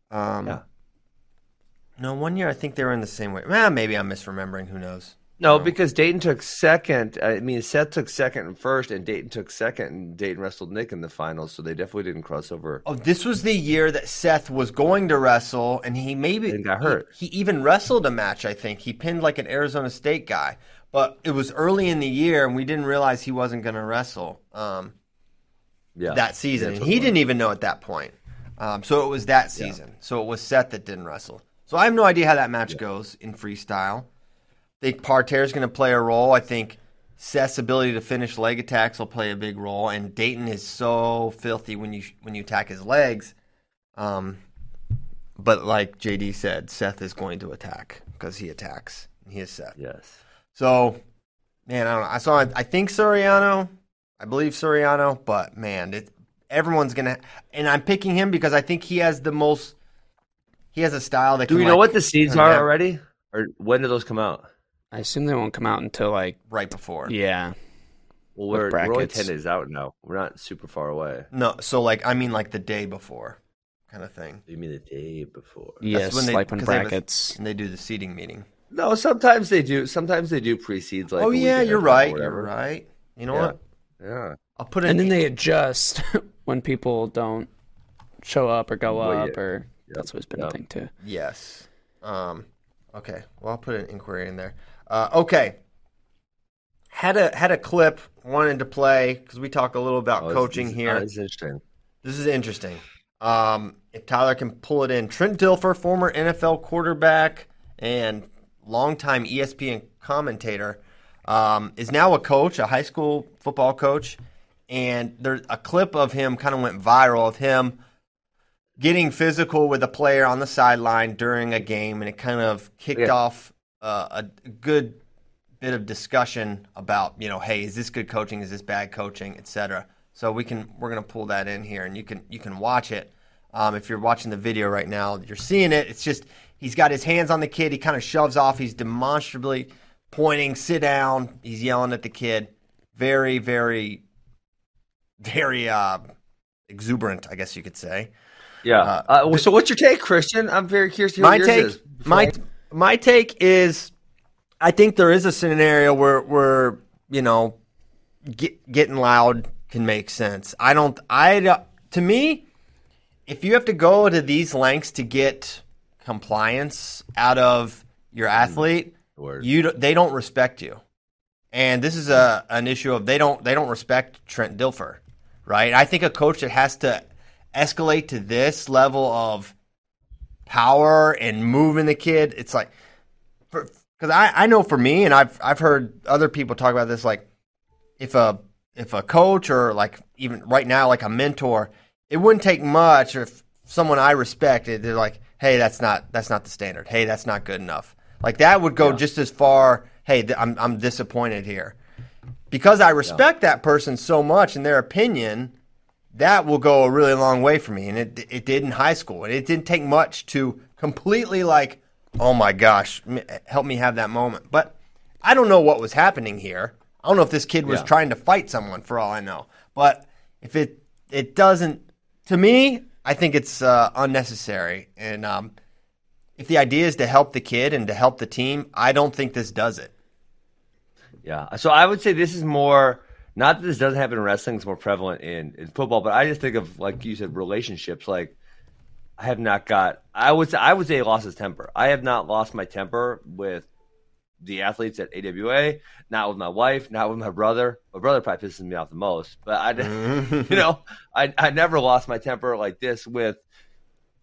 Speaker 1: Um,
Speaker 4: Yeah.
Speaker 1: No, one year I think they were in the same way. Well, maybe I'm misremembering. Who knows?
Speaker 4: No,
Speaker 1: No.
Speaker 4: because Daton took second. I mean, Seth took second and first, and Daton took second, and Daton wrestled Nick in the finals, so they definitely didn't cross over.
Speaker 1: Oh, this was the year that Seth was going to wrestle, and he maybe
Speaker 4: And got hurt.
Speaker 1: He, he even wrestled a match. I think he pinned like an Arizona State guy, but it was early in the year, and we didn't realize he wasn't going to wrestle um,
Speaker 4: Yeah,
Speaker 1: that season, and he didn't even know at that point. Um, so it was that season. So it was Seth that didn't wrestle. So I have no idea how that match goes in freestyle. I think Parterre's going to play a role. I think Seth's ability to finish leg attacks will play a big role, and Daton is so filthy when you when you attack his legs. Um, but like JD said, Seth is going to attack because he attacks. He is Seth.
Speaker 4: Yes.
Speaker 1: So, man, I don't know. I saw. I think Suriano. I believe Suriano, but man, it, everyone's gonna. And I'm picking him because I think he has the most. He has a style that.
Speaker 4: Do
Speaker 1: can,
Speaker 4: we know
Speaker 1: like,
Speaker 4: what the seeds are
Speaker 1: down
Speaker 4: already, or when do those come out?
Speaker 3: I assume they won't come out until like
Speaker 1: right before?
Speaker 3: yeah.
Speaker 4: Well, we're, we're only
Speaker 3: brackets.
Speaker 4: ten days out now. We're not super far away.
Speaker 1: No, so like I mean like the day before, kind of thing.
Speaker 4: You mean the day before?
Speaker 3: Yes,
Speaker 1: when they-
Speaker 3: like when
Speaker 1: 'cause they a-
Speaker 3: brackets.
Speaker 1: And they do the seating meeting.
Speaker 4: No, sometimes they do. Sometimes they do pre-seeds. Like
Speaker 1: oh yeah, you're
Speaker 4: of time or
Speaker 1: right. You're right. You know
Speaker 4: Yeah.
Speaker 1: what?
Speaker 4: Yeah.
Speaker 1: I'll put it.
Speaker 3: and then they adjust when people don't show up or go
Speaker 4: Well,
Speaker 3: up
Speaker 4: yeah.
Speaker 3: or that's always been
Speaker 4: Yep.
Speaker 3: a thing too.
Speaker 1: Yes. Um, okay. Well, I'll put an inquiry in there. Uh, okay. Had a had a clip wanted to play because we talk a little about
Speaker 4: Oh,
Speaker 1: coaching
Speaker 4: this-
Speaker 1: here.
Speaker 4: uh, This is interesting.
Speaker 1: This is interesting. Um, if Tyler can pull it in, Trent Dilfer, former NFL quarterback and longtime ESPN commentator, um, is now a coach, a high school football coach. And there's a clip of him kind of went viral of him getting physical with a player on the sideline during a game, and it kind of kicked
Speaker 4: Yeah.
Speaker 1: off uh, a good bit of discussion about you know, hey, is this good coaching? Is this bad coaching, etc. So we can we're gonna pull that in here, and you can you can watch it. Um, if you're watching the video right now, you're seeing it. It's just he's got his hands on the kid. He kind of shoves off. He's demonstrably pointing, sit down. He's yelling at the kid. Very, very, very uh, exuberant, I guess you could say.
Speaker 4: Yeah.
Speaker 1: Uh,
Speaker 4: Uh, so, what's your take, Christian? I'm very curious to hear
Speaker 1: my take
Speaker 4: is.
Speaker 1: my my take is I think there is a scenario where where you know get, getting loud can make sense. I don't I to me if you have to go to these lengths to get compliance out of your athlete,
Speaker 4: Word.
Speaker 1: you they don't respect you. And this is a an issue of they don't they don't respect Trent Dilfer, right? I think a coach that has to escalate to this level of power and moving the kid, it's like because I, I know for me and I've I've heard other people talk about this like if a if a coach or like even right now like a mentor, it wouldn't take much if someone I respected they're like, hey, that's not that's not the standard. Hey, that's not good enough. Like that would go just as far. Hey, th- I'm I'm disappointed here because I respect that person so much and their opinion. That will go a really long way for me, and it it did in high school, and it didn't take much to completely like, oh my gosh, help me have that moment. But I don't know what was happening here. I don't know if this kid was
Speaker 4: Yeah.
Speaker 1: trying to fight someone for all I know. But if it it doesn't, to me, I think it's uh, unnecessary. And um, if the idea is to help the kid and to help the team, I don't think this does it.
Speaker 4: Yeah. So I would say this is more not that this doesn't happen in wrestling, it's more prevalent in, in football, but I just think of like you said, relationships. Like I have not got I would say I would say lost his temper. I have not lost my temper with the athletes at AWA, not with my wife, not with my brother. My brother probably pisses me off the most. But I you know, I I never lost my temper like this with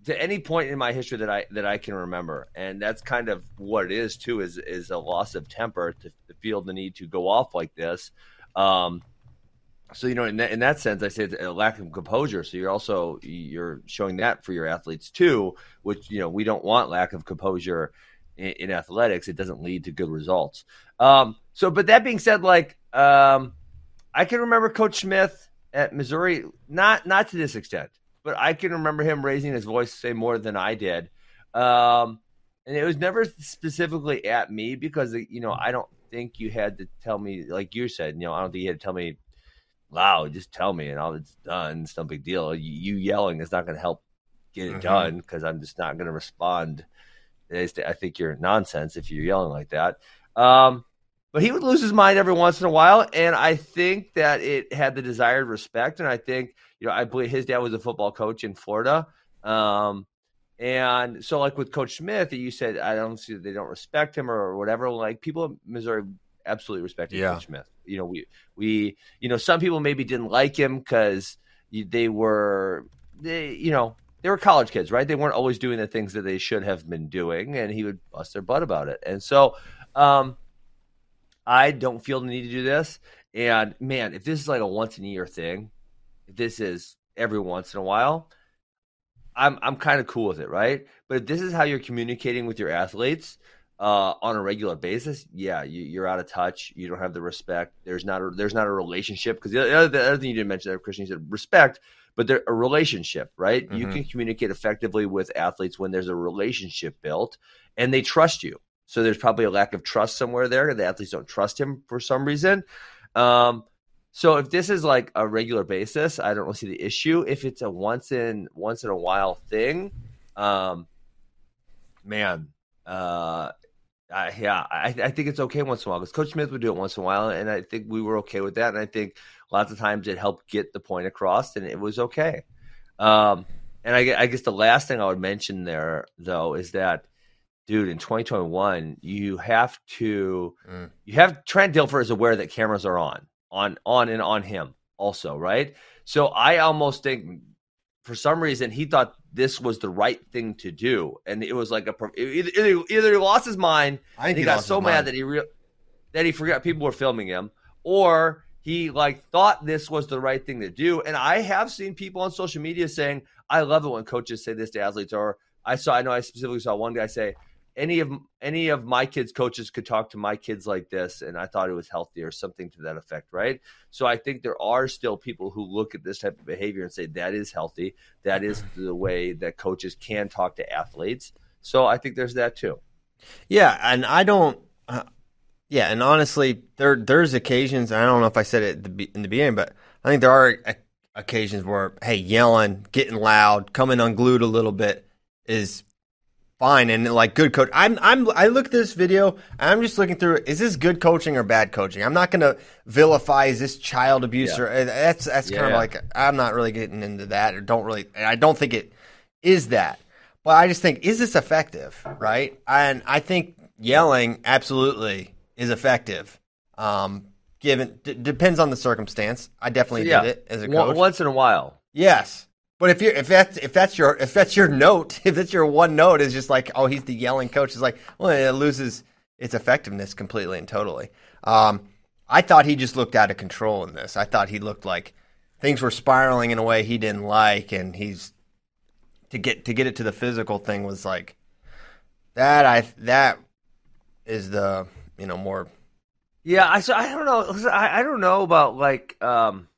Speaker 4: to any point in my history that I that I can remember, and that's kind of what it is too. Is is a loss of temper to, to feel the need to go off like this. Um, So you know, in that, in that sense, I say it's a lack of composure. So you're also you're showing that for your athletes too, which you know we don't want lack of composure in, in athletics. It doesn't lead to good results. Um, so, but that being said, like um, I can remember Coach Smith at Missouri, not not to this extent, but I can remember him raising his voice say more than I did. Um, and it was never specifically at me because you know I don't think you had to tell me like you said. You know, I don't think you had to tell me loud. Just tell me, and all it's done. It's no big deal. You, you yelling is not going to help get it
Speaker 1: Mhm.
Speaker 4: done because I'm just not going to respond. I think you're nonsense if you're yelling like that. Um, but he would lose his mind every once in a while, and I think that it had the desired respect. And I think you know, I believe his dad was a football coach in Florida. Um, and so, like with Coach Smith, you said, I don't see that they don't respect him or whatever. Like people in Missouri absolutely respected
Speaker 1: Yeah.
Speaker 4: Coach Smith. You know, we we you know some people maybe didn't like him because they were they you know they were college kids, right? They weren't always doing the things that they should have been doing, and he would bust their butt about it. And so, um, I don't feel the need to do this. And man, if this is like a once in a year thing, if this is every once in a while, I'm I'm kind of cool with it, right? But if this is how you're communicating with your athletes uh, on a regular basis, yeah, you, you're out of touch. You don't have the respect. There's not a, there's not a relationship because the other, the other thing you didn't mention there, Christian, you said respect, but there a relationship, right? You
Speaker 1: Mhm.
Speaker 4: can communicate effectively with athletes when there's a relationship built and they trust you. So there's probably a lack of trust somewhere there. The athletes don't trust him for some reason. Um, so if this is like a regular basis, I don't really see the issue. If it's a once in once in a while thing, um, man, uh, I, yeah, I, I think it's okay once in a while because Coach Smith would do it once in a while, and I think we were okay with that. And I think lots of times it helped get the point across, and it was okay. Um, and I, I guess the last thing I would mention there, though, is that, dude, in 2021, you have to,
Speaker 1: Mm.
Speaker 4: you have Trent Dilfer is aware that cameras are on, on, on, and on him also, right? So I almost think, for some reason, he thought this was the right thing to do, and it was like a either, either, he lost his mind
Speaker 1: I think
Speaker 4: he got so mad
Speaker 1: mind.
Speaker 4: that he re- that he forgot people were filming him, or he like thought this was the right thing to do. And I have seen people on social media saying, "I love it when coaches say this to athletes." Or I saw, I know, I specifically saw one guy say, "Any of any of my kids' coaches could talk to my kids like this," and I thought it was healthy or something to that effect, right? So I think there are still people who look at this type of behavior and say that is healthy. That is the way that coaches can talk to athletes. So I think there's that too.
Speaker 1: Yeah, and I don't. Uh, yeah, and honestly, there there's occasions. I don't know if I said it at the, be- in the beginning, but I think there are occasions where hey, yelling, getting loud, coming unglued a little bit is fine and like good coach. I'm I'm I look at this video. and I'm just looking through. Is this good coaching or bad coaching? I'm not going to vilify. Is this child abuse or uh, that's that's kind of
Speaker 4: Yeah.
Speaker 1: like I'm not really getting into that or don't really. I don't think it is that. But I just think, is this effective? Right? And I think yelling absolutely is effective. Um, given d- depends on the circumstance. I definitely
Speaker 4: Yeah.
Speaker 1: did it as a coach.
Speaker 4: once in a while.
Speaker 1: Yes. But if you're if that's if that's your if that's your note, if that's your one note is just like, oh, he's the yelling coach, it's like, well, it loses its effectiveness completely and totally. Um, I thought he just looked out of control in this. I thought he looked like things were spiraling in a way he didn't like, and he's to get to get it to the physical thing was like that. I that is the you know more
Speaker 4: Yeah, I so I don't know. I, I don't know about like um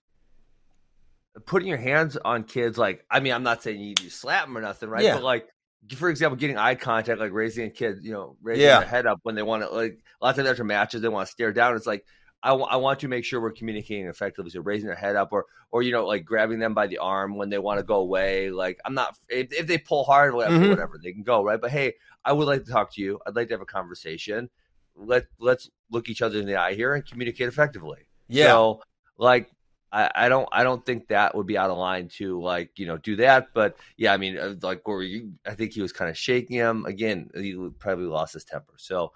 Speaker 4: putting your hands on kids. Like, I mean, I'm not saying you need to slap them or nothing, right?
Speaker 1: Yeah.
Speaker 4: But like, for example, getting eye contact, like raising a kid, you know, raising
Speaker 1: Yeah.
Speaker 4: their head up when they want to. Like, a lot of times after matches, they want to stare down. It's like. I I want to make sure we're communicating effectively. So raising their head up, or or you know, like grabbing them by the arm when they want to go away. Like I'm not if, if they pull hard, whatever,
Speaker 1: Mhm.
Speaker 4: whatever, they can go right. But hey, I would like to talk to you. I'd like to have a conversation. Let let's look each other in the eye here and communicate effectively.
Speaker 1: yeah.
Speaker 4: So like I, I don't I don't think that would be out of line to like you know do that. But yeah, I mean uh, like where you I think he was kind of shaking him again. He probably lost his temper. So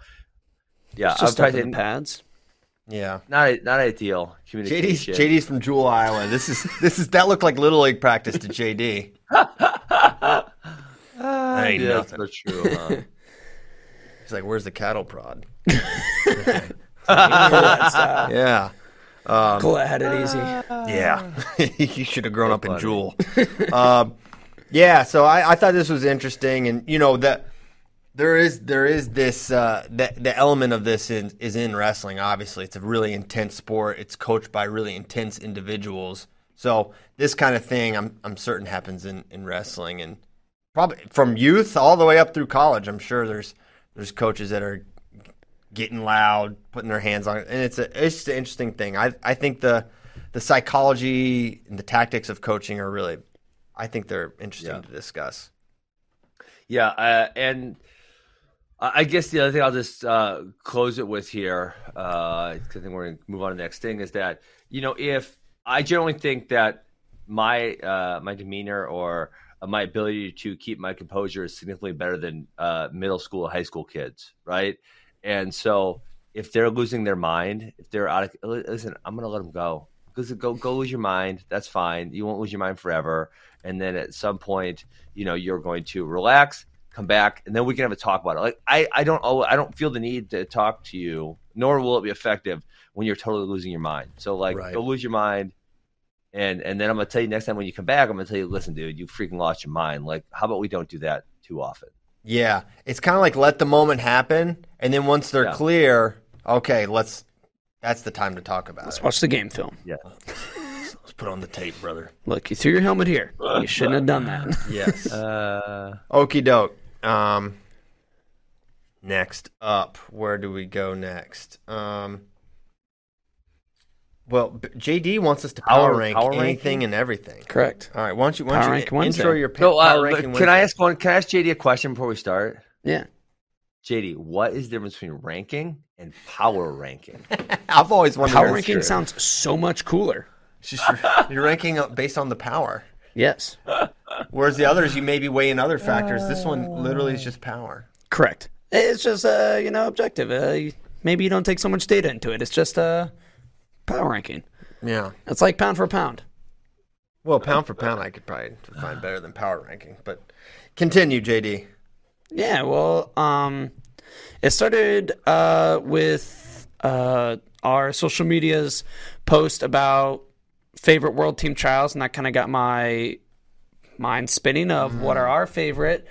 Speaker 4: yeah,
Speaker 3: It's
Speaker 4: I would
Speaker 3: just stuff
Speaker 4: probably
Speaker 3: the pads.
Speaker 1: yeah.
Speaker 4: not not ideal
Speaker 1: JD's
Speaker 4: communication.
Speaker 1: JD's from Jewell, Iowa. This is this is that looked like little league practice to JD. Ain't
Speaker 4: yeah, that's
Speaker 1: nothing.
Speaker 4: true. Huh?
Speaker 1: He's like, "Where's the cattle prod?"
Speaker 3: Uh,
Speaker 1: yeah. Um,
Speaker 3: Cool, I had it easy.
Speaker 1: Yeah, you should have grown up in Jewell. um, yeah, so I, I thought this was interesting, and you know that there is there is this uh, the the element of this in, is in wrestling. Obviously, it's a really intense sport. It's coached by really intense individuals. So this kind of thing, I'm I'm certain happens in, in wrestling, and probably from youth all the way up through college. I'm sure there's there's coaches that are getting loud, putting their hands on it, and it's a it's just an interesting thing. I I think the the psychology and the tactics of coaching are really, I think they're interesting
Speaker 4: Yeah.
Speaker 1: to discuss.
Speaker 4: Yeah, uh, and I guess the other thing I'll just uh, close it with here, uh, I think we're going to move on to the next thing, is that you know if I generally think that my uh, my demeanor or uh, my ability to keep my composure is significantly better than uh, middle school, high school kids, right? And so if they're losing their mind, if they're out of listen, I'm going to let them go. Because go go lose your mind. That's fine. You won't lose your mind forever. And then at some point, you know, you're going to relax, come back, and then we can have a talk about it. Like I, I don't oh, I don't feel the need to talk to you, nor will it be effective when you're totally losing your mind. So like
Speaker 1: Right.
Speaker 4: go lose your mind. And and then I'm gonna tell you next time when you come back, I'm gonna tell you, listen, dude, you freaking lost your mind. Like, how about we don't do that too often?
Speaker 1: Yeah, it's kind of like let the moment happen, and then once they're
Speaker 4: Yeah.
Speaker 1: clear, okay, let's. That's the time to talk about it.
Speaker 3: Let's
Speaker 1: it.
Speaker 3: watch the game film.
Speaker 4: Yeah.
Speaker 1: Let's put on the tape, brother.
Speaker 3: Look, you threw your helmet here. You shouldn't have done that.
Speaker 1: Yes.
Speaker 4: Uh,
Speaker 1: Okie doke. Um, next up, where do we go next? Um, well, JD wants us to power,
Speaker 4: Power-
Speaker 1: rank
Speaker 4: power
Speaker 1: anything
Speaker 4: ranking?
Speaker 1: and everything.
Speaker 3: Correct.
Speaker 1: All right, why don't you, why don't
Speaker 3: ranking
Speaker 1: you
Speaker 3: Wednesday.
Speaker 1: intro your pa-
Speaker 4: so, uh,
Speaker 1: power ranking?
Speaker 4: can I ask one? Can I ask JD a question before we start?
Speaker 3: Yeah.
Speaker 4: JD, what is the difference between ranking and power ranking?
Speaker 1: I've always wondered.
Speaker 3: Power
Speaker 1: this.
Speaker 3: ranking sounds so much cooler.
Speaker 1: Just you're, you're ranking up based on the power,
Speaker 3: Yes.
Speaker 1: whereas the others you maybe weigh in other factors. This one literally is just power.
Speaker 3: Correct. It's just uh, you know, objective. Uh, maybe you don't take so much data into it. It's just uh, power ranking.
Speaker 1: Yeah.
Speaker 3: It's like pound for pound.
Speaker 1: Well, pound for pound, I could probably find better than power ranking. But continue, JD.
Speaker 3: Yeah, well, um, it started uh, with uh, our social medias post about favorite world team trials, and that kind of got my mind spinning of what are our favorite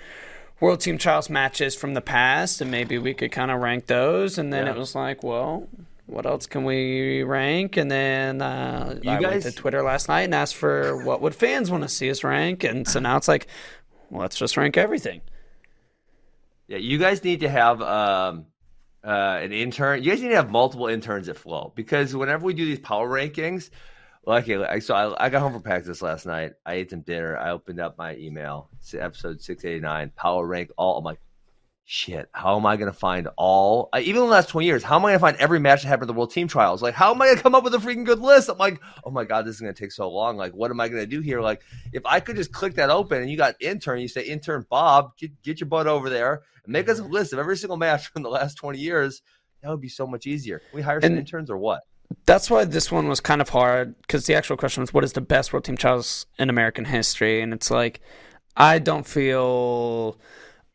Speaker 3: world team trials matches from the past, and maybe we could kind of rank those. And then
Speaker 4: Yeah.
Speaker 3: it was like, well, what else can we rank? And then uh,
Speaker 4: You
Speaker 3: I went to Twitter last night and asked for what would fans want to see us rank, and so now it's like, well, let's just rank everything.
Speaker 4: Yeah, you guys need to have um, uh, an intern. You guys need to have multiple interns at Flow because whenever we do these power rankings, like okay, so I, I got home from practice last night. I ate some dinner. I opened up my email, it's episode six eighty nine, power rank all. I'm like, shit, how am I going to find all? I, even in the last twenty years, how am I going to find every match that happened at the World Team Trials? Like, how am I going to come up with a freaking good list? I'm like, oh my god, this is going to take so long. Like, what am I going to do here? Like, if I could just click that open and you got intern, you say intern Bob, get get your butt over there and make us a list of every single match from the last twenty years. That would be so much easier. Can we hire some
Speaker 3: And-
Speaker 4: interns or what?
Speaker 3: that's why this one was kind of hard because the actual question was what is the best world team trials in american history and it's like i don't feel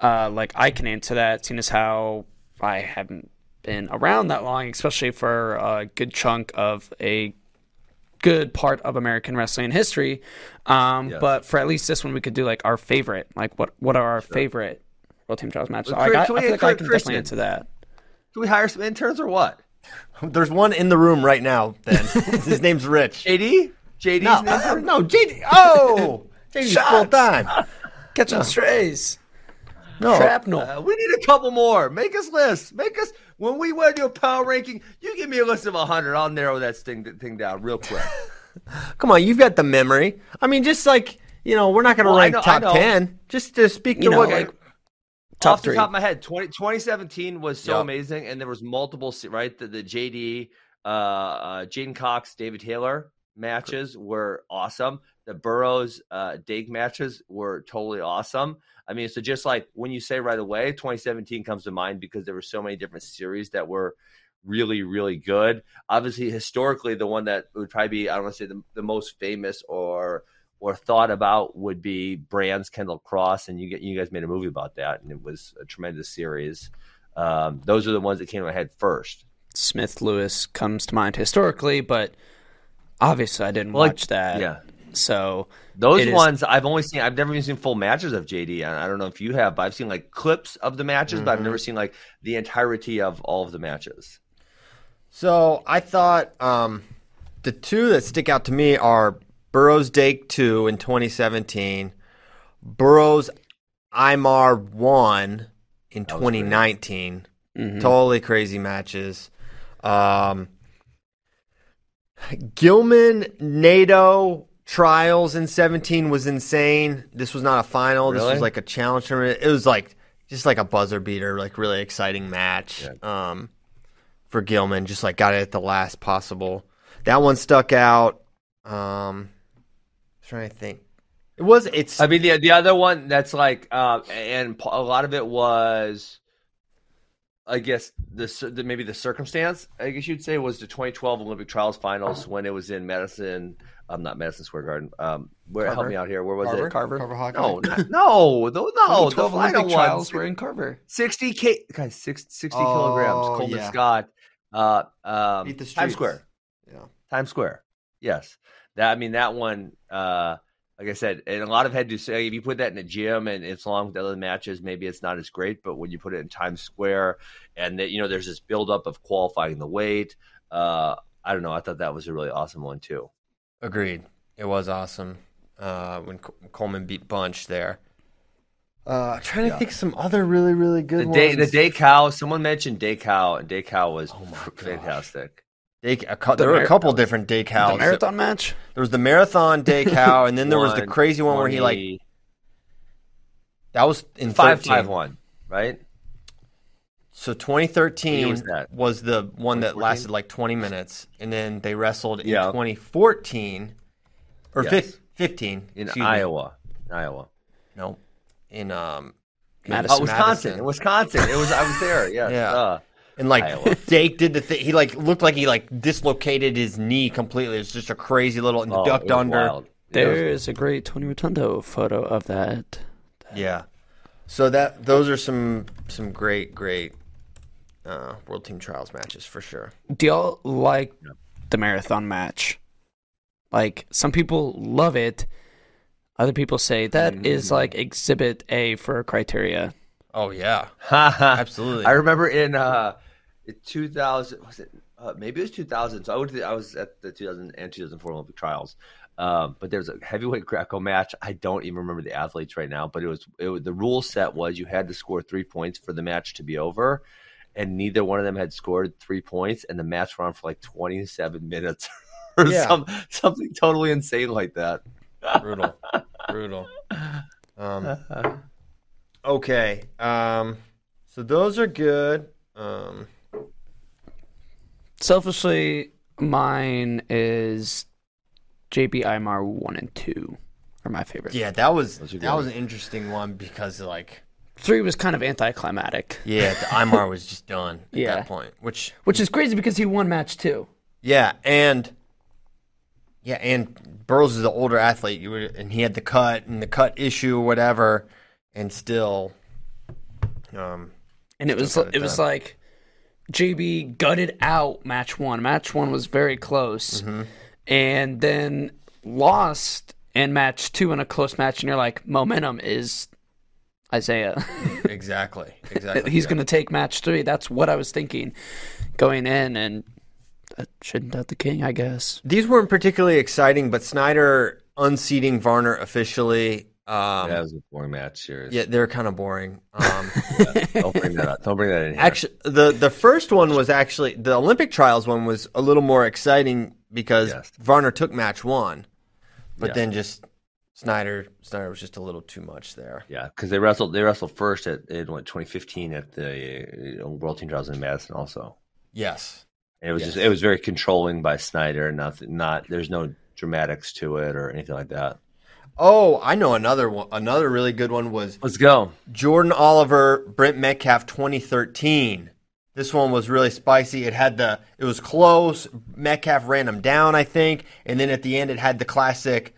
Speaker 3: uh, like i can answer that seeing as how i haven't been around that long especially for a good chunk of a good part of american wrestling history um,
Speaker 4: Yes.
Speaker 3: but for at least this one we could do like our favorite like what what are our favorite world team trials matches
Speaker 4: Well,
Speaker 3: like, I,
Speaker 4: can we-
Speaker 3: I feel like i can
Speaker 4: Christian.
Speaker 3: definitely answer that
Speaker 4: Can we hire some interns or what?
Speaker 1: There's one in the room right now. Then his name's Rich.
Speaker 4: JD? JD's
Speaker 1: No,
Speaker 4: an intern?
Speaker 1: no, JD. Oh, JD's full time.
Speaker 3: catching strays
Speaker 1: No,
Speaker 3: shrapnel
Speaker 4: Uh, we need a couple more. Make us lists. Make us when we want to do a power ranking. You give me a list of hundred. I'll narrow that thing thing down real quick.
Speaker 1: come on, you've got the memory. I mean, just like you know, we're not going to
Speaker 4: Well,
Speaker 1: rank
Speaker 4: know-
Speaker 1: top ten. Just to speak
Speaker 3: You
Speaker 1: to
Speaker 3: know,
Speaker 1: what,
Speaker 3: like-
Speaker 4: Off
Speaker 3: top
Speaker 4: the
Speaker 3: three
Speaker 4: top of my head, 20, 2017 was so
Speaker 1: Yup.
Speaker 4: amazing, and there was multiple right. The, the JD, uh, uh, J'den Cox, David Taylor matches were awesome. The Burroughs, uh, Dake matches were totally awesome. I mean, so just like when you say right away, 2017 comes to mind because there were so many different series that were really, really good. Obviously, historically, the one that would probably be I don't want to say the, the most famous or or thought about would be Brands Kendall Cross, and you get you guys made a movie about that, and it was a tremendous series. Um, those are the ones that came to my head first.
Speaker 3: Smith Lewis comes to mind historically, but obviously I didn't
Speaker 4: Well, like-
Speaker 3: watch that.
Speaker 4: Yeah.
Speaker 3: So
Speaker 4: Those
Speaker 3: It is-
Speaker 4: ones I've only seen. I've never even seen full matches of JD. I I don't know if you have, but I've seen like clips of the matches, but I've never seen like the entirety of all of the matches.
Speaker 1: So I thought um, the two that stick out to me are Burroughs Dake 2 in 2017, Burroughs Imar 1 in
Speaker 4: That was great.
Speaker 1: 2019.
Speaker 3: mhm.
Speaker 1: Totally crazy matches. Um, Gilman Nahshon trials in 17 was insane. This was not a final. This was like a challenge tournament. It was like just like a buzzer beater, like really exciting match. Um, for Gilman, just like got it at the last possible. That one stuck out. Um, trying to think. It was. It's.
Speaker 4: I mean, the the other one that's like, uh, and a lot of it was, I guess the, the maybe the circumstance. I guess you'd say was the 2012 Olympic Trials Finals when it was in Madison. I'm not Madison Square Garden. Um, where help me out here? Where was
Speaker 1: Carver?
Speaker 4: it?
Speaker 3: Carver.
Speaker 1: Carver Hawkeye?
Speaker 4: No, not, no, no, no. The
Speaker 3: Olympic
Speaker 4: one.
Speaker 3: trials were in Carver.
Speaker 4: 60 k, guys, six- 60
Speaker 1: Oh,
Speaker 4: kilograms. Coleman
Speaker 1: yeah.
Speaker 4: Scott, uh, um, Times. Square.
Speaker 1: Yeah.
Speaker 4: Times Square. Yes. That I mean that one. Uh, like I said, and a lot of had to say if you put that in a gym and it's along with the other matches, maybe it's not as great. But when you put it in Times Square, and that you know there's this buildup of qualifying the weight. Uh, I don't know. I thought that was a really awesome one too.
Speaker 1: Agreed. It was awesome uh, when Col- Coleman beat Bunch there. Uh, trying to
Speaker 4: Yeah.
Speaker 1: think some other really really
Speaker 4: The
Speaker 1: good
Speaker 4: day, the
Speaker 1: ones.
Speaker 4: Dake Cox. Someone mentioned Dake Cox, and Dake Cox was
Speaker 1: Oh
Speaker 4: fantastic.
Speaker 1: Day, a
Speaker 3: The
Speaker 1: there were a couple different day
Speaker 3: The marathon match?
Speaker 1: There was the marathon day cow, and then there was the crazy one where he like that was in
Speaker 4: five
Speaker 1: 13.
Speaker 4: five one, right?
Speaker 1: So 2013
Speaker 4: was that?
Speaker 1: was the one that lasted like 20 minutes, and then they wrestled in
Speaker 4: Yeah.
Speaker 1: 2014 or
Speaker 4: Yes.
Speaker 1: fif- 15
Speaker 4: In
Speaker 1: excuse me.
Speaker 4: Iowa, Iowa.
Speaker 1: No, in um, in
Speaker 3: Madison.
Speaker 4: Oh, Wisconsin. In Wisconsin. It was. I was there. Yes.
Speaker 1: Yeah.
Speaker 4: Uh,
Speaker 1: And like
Speaker 4: Iowa.
Speaker 1: Dake did the thing. He like looked like he like dislocated his knee completely. It's just a crazy little and
Speaker 4: oh,
Speaker 1: ducked under.
Speaker 4: wild. Yeah, it was-
Speaker 3: There's a great Tony Rotundo photo of that.
Speaker 1: Yeah. So that those are some some great great uh, world team trials matches for sure.
Speaker 3: Do y'all like the marathon match? Like some people love it. Other people say that is like exhibit A for criteria.
Speaker 1: Oh yeah, absolutely.
Speaker 4: I remember in uh, in 2000 was it uh, maybe it was 2000. So I, went to the, I was at the 2000 and 2004 Olympic trials. Um, but there's a heavyweight Greco match. I don't even remember the athletes right now, but it was, it was the rule set was you had to score three points for the match to be over, and neither one of them had scored three points, and the match went on for like 27 minutes or
Speaker 1: Yeah.
Speaker 4: some something totally insane like that.
Speaker 1: brutal, brutal. Um, okay. Um, so those are good. Um,
Speaker 3: Selfishly, mine is JB Imar one and two are my favorite.
Speaker 1: yeah, that was that
Speaker 4: good.
Speaker 1: was an interesting one because like
Speaker 3: Three was kind of anticlimactic,
Speaker 1: yeah, the Imar was just done at
Speaker 3: Yeah.
Speaker 1: that point, which
Speaker 3: which is crazy because he won match two.
Speaker 1: Yeah, and yeah, and Burroughs is the older athlete. You would, and he had the cut and the cut issue, or whatever, and still, um,
Speaker 3: and it was
Speaker 1: Still got it
Speaker 3: it was like JB gutted out match one. Match one was very close,
Speaker 1: Mm-hmm.
Speaker 3: and then lost in match two in a close match. And you're like, momentum is Isaiah.
Speaker 1: exactly, exactly.
Speaker 3: He's going to take match three. That's what I was thinking going in, and that shouldn't doubt the king, I guess.
Speaker 1: These weren't particularly exciting, but Snyder unseating Varner officially. Um,
Speaker 4: that was a boring match series.
Speaker 1: yeah, they're kind of boring. Um,
Speaker 4: Don't bring that up. Don't bring that in here.
Speaker 1: actually, the the first one was actually the Olympic trials one was a little more exciting because
Speaker 4: Yes.
Speaker 1: Varner took match one, but
Speaker 4: Yeah.
Speaker 1: then just Snyder Snyder was just a little too much there.
Speaker 4: Yeah, because they wrestled. They wrestled first at in what 2015 at the uh, World Team Trials in Madison. Also,
Speaker 1: Yes.
Speaker 4: and it was
Speaker 1: Yes.
Speaker 4: just it was very controlling by Snyder. Nothing. Not there's no dramatics to it or anything like that.
Speaker 1: Oh, I know another one. Another really good one was
Speaker 4: Let's go.
Speaker 1: Jordan Oliver, Brent Metcalf, 2013. This one was really spicy. It had the. It was close. Metcalf ran him down, I think, and then at the end, it had the classic.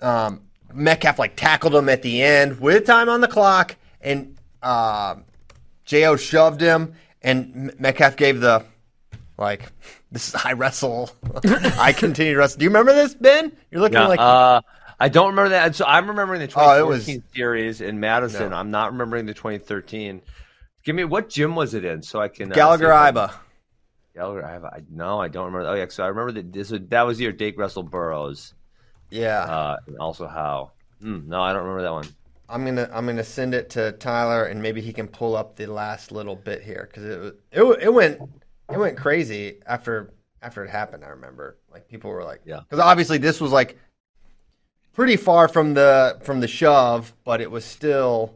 Speaker 1: Um, Metcalf like tackled him at the end with time on the clock, and uh, Jo shoved him, and Metcalf gave the Like this is I wrestle. I continue to wrestle. Do you remember this, Ben? You're looking
Speaker 4: Yeah,
Speaker 1: like
Speaker 4: uh, I don't remember that. So I'm remembering the
Speaker 1: Oh,
Speaker 4: 2014
Speaker 1: was-
Speaker 4: series in Madison.
Speaker 1: No.
Speaker 4: I'm not remembering the 2013. Give me what gym was it in so I can uh,
Speaker 1: Gallagher
Speaker 4: see if I-
Speaker 1: Iba.
Speaker 4: Gallagher Iba. I, no, I don't remember. Oh yeah, so I remember that this was, that was your Dake Russell Burroughs.
Speaker 1: Yeah.
Speaker 4: Uh, and also how. Hmm, no, I don't remember that one.
Speaker 1: I'm gonna I'm gonna send it to Tyler and maybe he can pull up the last little bit here because it it it went it went crazy after after it happened. I remember like people were like
Speaker 4: Yeah.
Speaker 1: because obviously this was like pretty far from the from the shove, but it was still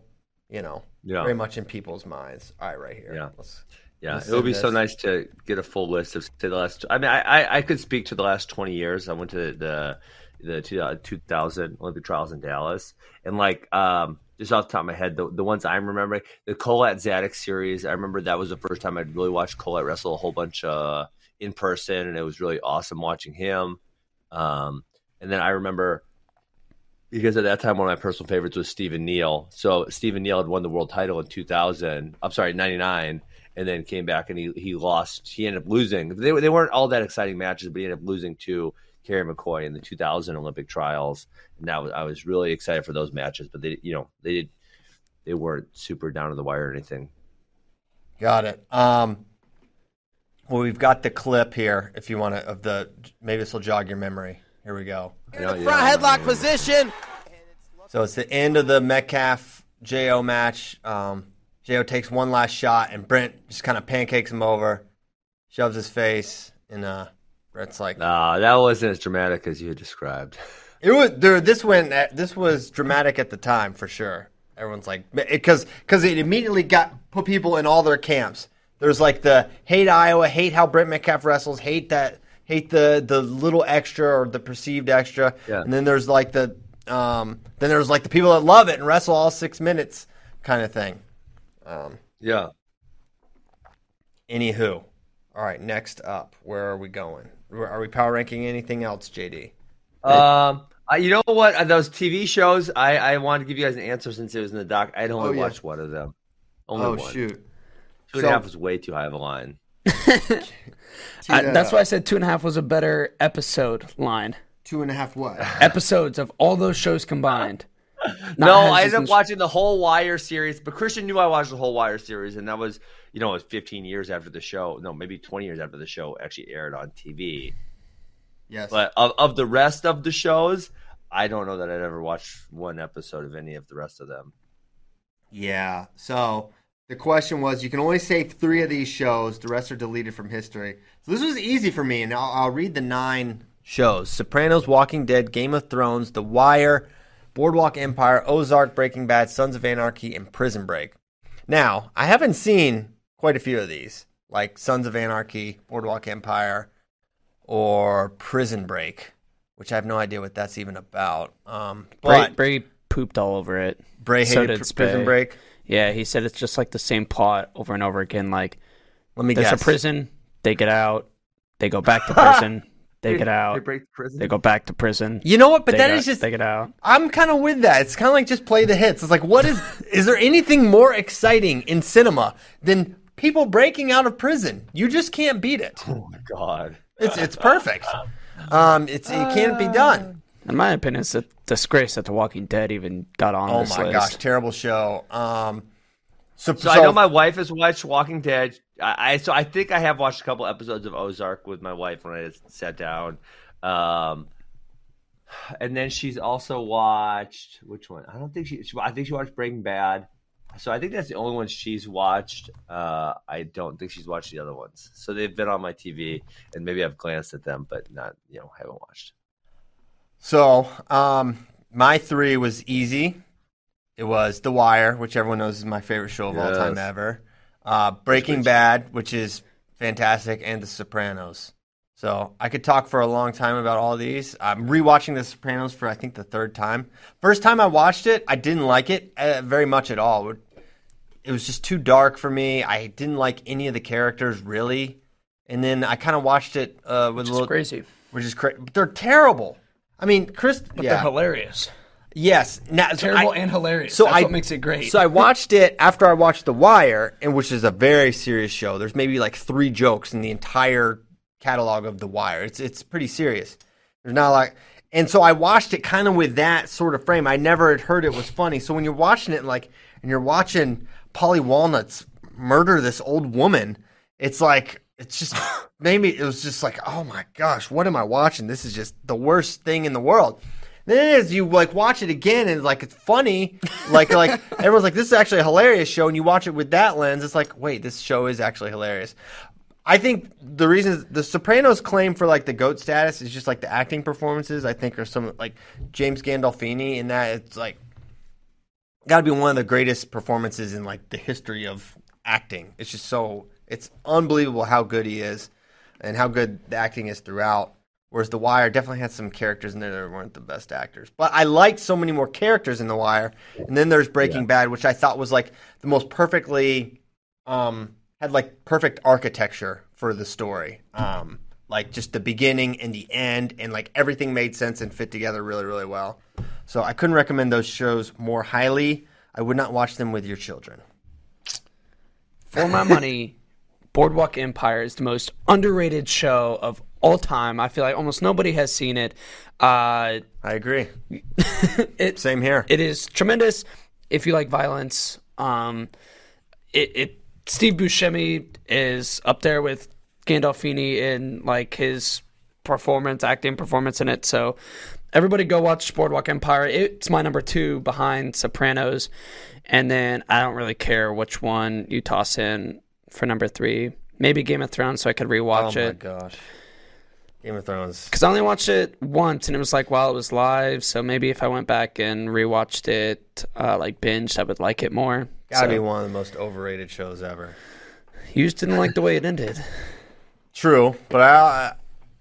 Speaker 1: you know
Speaker 4: Yeah.
Speaker 1: very much in people's minds. All right, right here.
Speaker 4: Yeah.
Speaker 1: Let's,
Speaker 4: Yeah,
Speaker 1: Let's
Speaker 4: it would be
Speaker 1: send
Speaker 4: so nice to get a full list of say the last. I mean, I, I, I could speak to the last twenty years. I went to the the two- uh, 2000 Olympic trials in Dallas, and like um, just off the top of my head, the, the ones I'm remembering, the Kolat Zadick series. I remember that was the first time I'd really watched Kolat wrestle a whole bunch uh, in person, and it was really awesome watching him. Um, and then I remember because at that time one of my personal favorites was Stephen Neal. So Stephen Neal had won the world title in 2000. I'm sorry, 99, and then came back and he he lost. He ended up losing. They they weren't all that exciting matches, but he ended up losing to Kerry McCoy in the 2000 Olympic trials. And that was I was really excited for those matches, but they you know they did they weren't super down to the wire or anything.
Speaker 1: got it. Um, well, we've got the clip here. If you want to of the maybe this will jog your memory. Here we go.
Speaker 4: You
Speaker 5: the front
Speaker 4: I
Speaker 5: headlock
Speaker 4: remember.
Speaker 5: position.
Speaker 1: So it's the end of the Metcalf Jo match. Um, Jo takes one last shot, and Brent just kind of pancakes him over, shoves his face, and uh, Brent's like,
Speaker 4: Nah, that wasn't as dramatic as you described.
Speaker 1: "It was dude, this went. This was dramatic at the time for sure." Everyone's like, because because it immediately got put people in all their camps. There's like the hate Iowa, hate how Brent Metcalf wrestles, hate that, hate the the little extra or the perceived extra,
Speaker 4: Yeah.
Speaker 1: and then there's like the um, then there's like the people that love it and wrestle all six minutes kind of thing. Um,
Speaker 4: Yeah.
Speaker 1: anywho, all right, next up, where are we going? Are we power ranking anything else, JD?
Speaker 4: Um, I, you know what? Uh, Those TV shows, I, I wanted to give you guys an answer since it was in the doc. I'd only
Speaker 1: Oh, yeah.
Speaker 4: watched one of them. Only one. Two and a half was way too high of a line.
Speaker 3: I, that's uh, why I said two and a half was a better episode line.
Speaker 1: two and a half what?
Speaker 3: Episodes of all those shows combined. Not
Speaker 4: No, I ended up watching the whole Wire series, but Christian knew I watched the whole Wire series, and that was, you know, it was 15 years after the show. No, maybe 20 years after the show actually aired on TV.
Speaker 1: Yes,
Speaker 4: But of, of the rest of the shows, I don't know that I'd ever watched one episode of any of the rest of them.
Speaker 1: Yeah. So the question was, you can only save three of these shows. The rest are deleted from history. So this was easy for me, and I'll, I'll read the nine shows: Sopranos, Walking Dead, Game of Thrones, The Wire, Boardwalk Empire, Ozark, Breaking Bad, Sons of Anarchy, and Prison Break. Now, I haven't seen quite a few of these, like Sons of Anarchy, Boardwalk Empire, or Prison Break, which I have no idea what that's even about. Um,
Speaker 3: Bray,
Speaker 1: but
Speaker 3: Bray pooped all over it.
Speaker 1: Bray
Speaker 3: so
Speaker 1: hated Pr- Prison. Break.
Speaker 3: Yeah, he said it's just like the same plot over and over again. Like
Speaker 1: Let me
Speaker 3: there's
Speaker 1: guess.
Speaker 3: a prison, they get out, they go back to prison, they get out,
Speaker 4: They
Speaker 3: out,
Speaker 4: break prison.
Speaker 3: they go back to prison.
Speaker 1: You know what? But
Speaker 3: they
Speaker 1: that
Speaker 3: get-
Speaker 1: is just
Speaker 3: they get out.
Speaker 1: I'm kind of with that. It's kind of like just play the hits. It's like, what is is there anything more exciting in cinema than people breaking out of prison? You just can't beat it.
Speaker 4: oh my god.
Speaker 1: It's it's perfect. Um, it's it can't be done.
Speaker 3: In my opinion, it's a disgrace that The Walking Dead even got on
Speaker 1: Oh
Speaker 3: this
Speaker 1: my
Speaker 3: list.
Speaker 1: gosh, terrible show. Um, so,
Speaker 4: So, I know my wife has watched Walking Dead. I, I so I think I have watched a couple episodes of Ozark with my wife when I sat down. Um, and then she's also watched which one? I don't think she. she I think she watched Breaking Bad. So I think that's the only one she's watched. Uh, I don't think she's watched the other ones. So they've been on my TV, and maybe I've glanced at them, but not you know haven't watched.
Speaker 1: So, um, my three was easy. It was The Wire, which everyone knows is my favorite show of all time ever. Uh, Breaking Bad, which is fantastic, and The Sopranos. So I could talk for a long time about all these. I'm rewatching The Sopranos for I think the third time. First time I watched it, I didn't like it uh, very much at all. It was just too dark for me. I didn't like any of the characters really. And then I kind of watched it uh, with a
Speaker 3: It's
Speaker 1: little,
Speaker 3: crazy.
Speaker 1: which is crazy. But they're terrible. I mean, Chris.
Speaker 3: But
Speaker 1: yeah.
Speaker 3: they're hilarious.
Speaker 1: Yes, now, so
Speaker 5: Terrible
Speaker 1: I-
Speaker 5: and hilarious.
Speaker 1: So
Speaker 5: That's
Speaker 1: I,
Speaker 5: what makes it great.
Speaker 1: So I watched it after I watched The Wire, and which is a very serious show. There's maybe like three jokes in the entire catalog of The Wire. It's it's pretty serious. There's not like, and so I watched it kind of with that sort of frame. I never had heard it was funny. So when you're watching it, like, and you're watching Paulie Walnuts murder this old woman, it's like it's just maybe it was just like, oh my gosh, what am I watching? This is just the worst thing in the world. Then as you like watch it again and like it's funny, like like everyone's like this is actually a hilarious show, and you watch it with that lens, it's like wait, this show is actually hilarious. I think the reason the Sopranos claim for like the goat status is just like the acting performances. I think are some like James Gandolfini in that it's like got to be one of the greatest performances in like the history of acting. It's just so it's unbelievable how good he is and how good the acting is throughout. Whereas The Wire definitely had some characters in there that weren't the best actors. But I liked so many more characters in The Wire. And then there's Breaking Bad, which I thought was like the most perfectly um had like perfect architecture for the story. Um like just the beginning and the end and like everything made sense and fit together really, really well. So I couldn't recommend those shows more highly. I would not watch them with your children.
Speaker 3: For my money, Boardwalk Empire is the most underrated show of all time. I feel like almost nobody has seen it. Uh,
Speaker 1: I agree.
Speaker 3: it
Speaker 1: Same here.
Speaker 3: it is tremendous if you like violence. Um, it, it Steve Buscemi is up there with Gandolfini in like his performance, acting performance in it. So everybody go watch Boardwalk Empire. It's my number two behind Sopranos, and then I don't really care which one you toss in for number three. Maybe Game of Thrones, so I could
Speaker 1: oh
Speaker 3: rewatch
Speaker 1: my
Speaker 3: it.
Speaker 1: gosh. Game of Thrones.
Speaker 3: Because I only watched it once, and it was like while it was live. So maybe if I went back and rewatched it, uh, like binged, I would like it more.
Speaker 1: Gotta
Speaker 3: So,
Speaker 1: be one of the most overrated shows ever.
Speaker 3: You just didn't like the way it ended.
Speaker 1: True, but I, uh,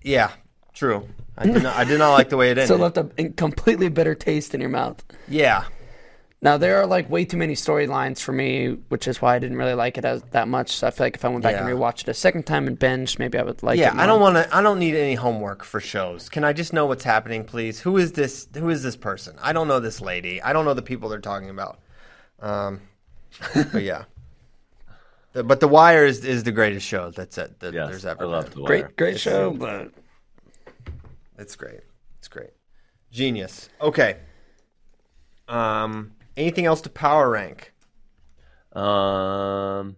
Speaker 1: yeah, true. I did not. I did not like the way it ended.
Speaker 3: So left a completely bitter taste in your mouth.
Speaker 1: yeah,
Speaker 3: Now there are like way too many storylines for me, which is why I didn't really like it as that much. So I feel like if I went back and
Speaker 1: Yeah.
Speaker 3: rewatched it a second time and binge, maybe I would like it.
Speaker 1: yeah.
Speaker 3: it.
Speaker 1: I don't want to. I don't need any homework for shows. Can I just know what's happening, please? Who is this? Who is this person? I don't know this lady. I don't know the people they're talking about. Um, but yeah. The- but The Wire is, is the greatest show that's it that
Speaker 4: Yes,
Speaker 1: there's ever
Speaker 4: I love the Wire.
Speaker 3: Great, great show, but
Speaker 1: It's great. It's great. Genius. Okay. Um, anything else to power rank?
Speaker 4: Um,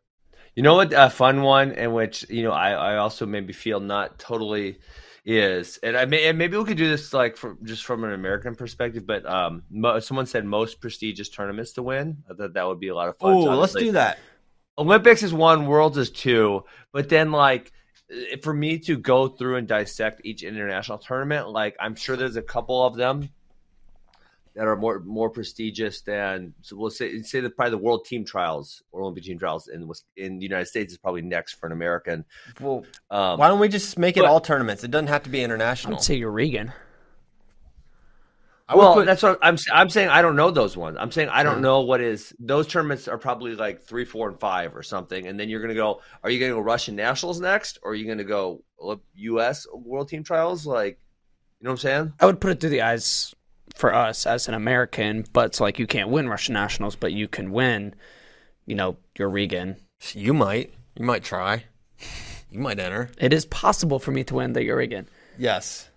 Speaker 4: you know what? A fun one in which you know I, I also maybe feel not totally is, and I may and maybe we could do this like from just from an American perspective. But um, mo- someone said most prestigious tournaments to win. I thought that would be a lot of fun.
Speaker 1: Oh,
Speaker 4: So
Speaker 1: let's do that.
Speaker 4: Olympics is one, Worlds is two, but then like eh, for me to go through and dissect each international tournament, like I'm sure there's a couple of them that are more more prestigious than so we'll say say that probably the World Team Trials or Olympic Team Trials in in the United States is probably next for an American.
Speaker 1: Well,
Speaker 4: Um,
Speaker 1: why don't we just make it
Speaker 4: but-
Speaker 1: all tournaments? It doesn't have to be international.
Speaker 3: I
Speaker 1: international.
Speaker 3: would say Yarygin.
Speaker 1: I
Speaker 4: well,
Speaker 1: put,
Speaker 4: that's what I'm. I'm saying. I don't know those ones. I'm saying I don't know what is. Those tournaments are probably like three, four, and five or something. And then you're going to go. Are you going to go Russian nationals next, or are you going to go U.S. World Team Trials? Like, you know what I'm saying?
Speaker 3: I would put it through the eyes for us as an American, but it's like you can't win Russian nationals, but you can win, you know, Yarygin.
Speaker 1: you might. You might try. You might enter.
Speaker 3: It is possible for me to win the Yarygin.
Speaker 1: Yes.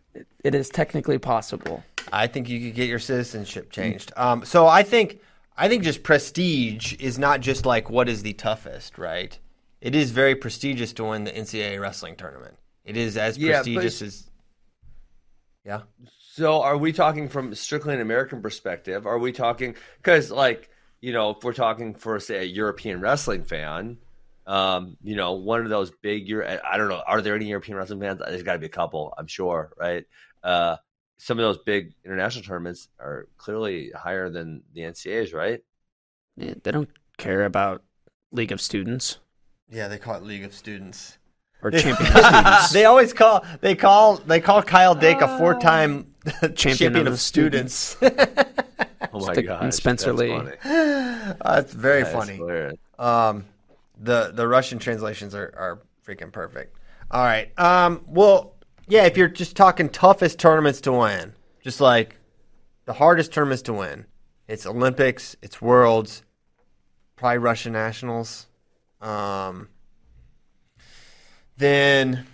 Speaker 3: It is technically possible.
Speaker 1: I think you could get your citizenship changed. Um, so I think I think just prestige is not just like what is the toughest, right? It is very prestigious to win the NCAA wrestling tournament. It is as
Speaker 4: Yeah, but
Speaker 1: prestigious as yeah.
Speaker 4: So, are we talking from strictly an American perspective? Are we talking because, like, you know, if we're talking for say a European wrestling fan, um, you know, one of those big Euro, I don't know, are there any European wrestling fans? There's got to be a couple, I'm sure, right? Uh, some of those big international tournaments are clearly higher than the NCAA's, right?
Speaker 3: Yeah, They don't care about League of Students
Speaker 1: Yeah, they call it League of Students.
Speaker 3: or Champion Students.
Speaker 1: they always call they call they call Kyle Dake a four time champion,
Speaker 3: of
Speaker 1: of,
Speaker 3: the
Speaker 1: students.
Speaker 4: Oh my god,
Speaker 3: and Spencer Lee.
Speaker 1: That's very funny. Um, the the Russian translations are, are freaking perfect. All right. Um, well, yeah. If you're just talking toughest tournaments to win, just like the hardest tournaments to win. It's Olympics, it's Worlds, probably Russian Nationals. Um, then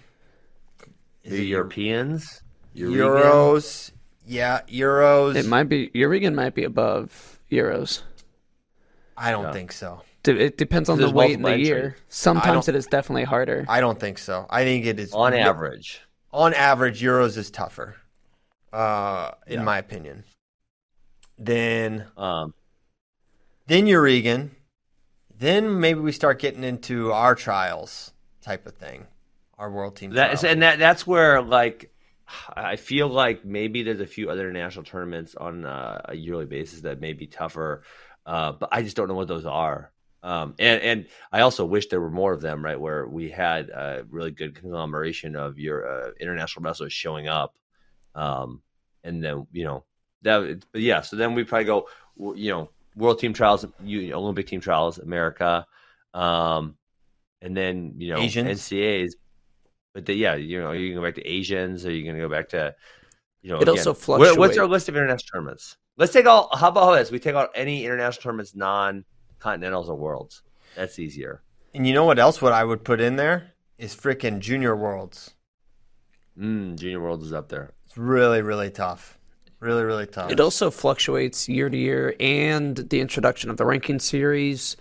Speaker 4: The
Speaker 1: it
Speaker 4: Europeans,
Speaker 1: Euros. Yeah, Euros.
Speaker 3: It might be Yarygin might be above Euros.
Speaker 1: I don't
Speaker 4: Yeah.
Speaker 1: think so.
Speaker 3: It depends on the weight in the year.
Speaker 4: entries.
Speaker 3: Sometimes it is definitely harder.
Speaker 1: I don't think so. I think it is
Speaker 4: on
Speaker 1: re-
Speaker 4: average.
Speaker 1: on average, Euros is tougher, uh, in
Speaker 4: Yeah.
Speaker 1: my opinion. Then,
Speaker 4: Um,
Speaker 1: then Yarygin. Then maybe we start getting into our trials type of thing, our world team.
Speaker 4: That's and that that's where like I feel like maybe there's a few other national tournaments on uh, a yearly basis that may be tougher, uh, but I just don't know what those are. Um, and and I also wish there were more of them, right? Where we had a really good conglomeration of your uh, international wrestlers showing up, um, and then you know that. But yeah, so then we probably go, you know, world team trials, Olympic team trials, America, um, and then you know
Speaker 1: Asians.
Speaker 4: NCAAs. But the, yeah, you know, you can go back to Asians, or you going to go back to, you know,
Speaker 3: It also
Speaker 4: what- What's our list of international tournaments? Let's take all. How about this? We take out any international tournaments, non-continentals or worlds. That's easier.
Speaker 1: and you know what else? What I would put in there is freaking Junior Worlds.
Speaker 4: Mm, Junior Worlds is up there.
Speaker 1: It's really, really tough. Really, really tough.
Speaker 3: It also fluctuates year to year, and the introduction of the ranking series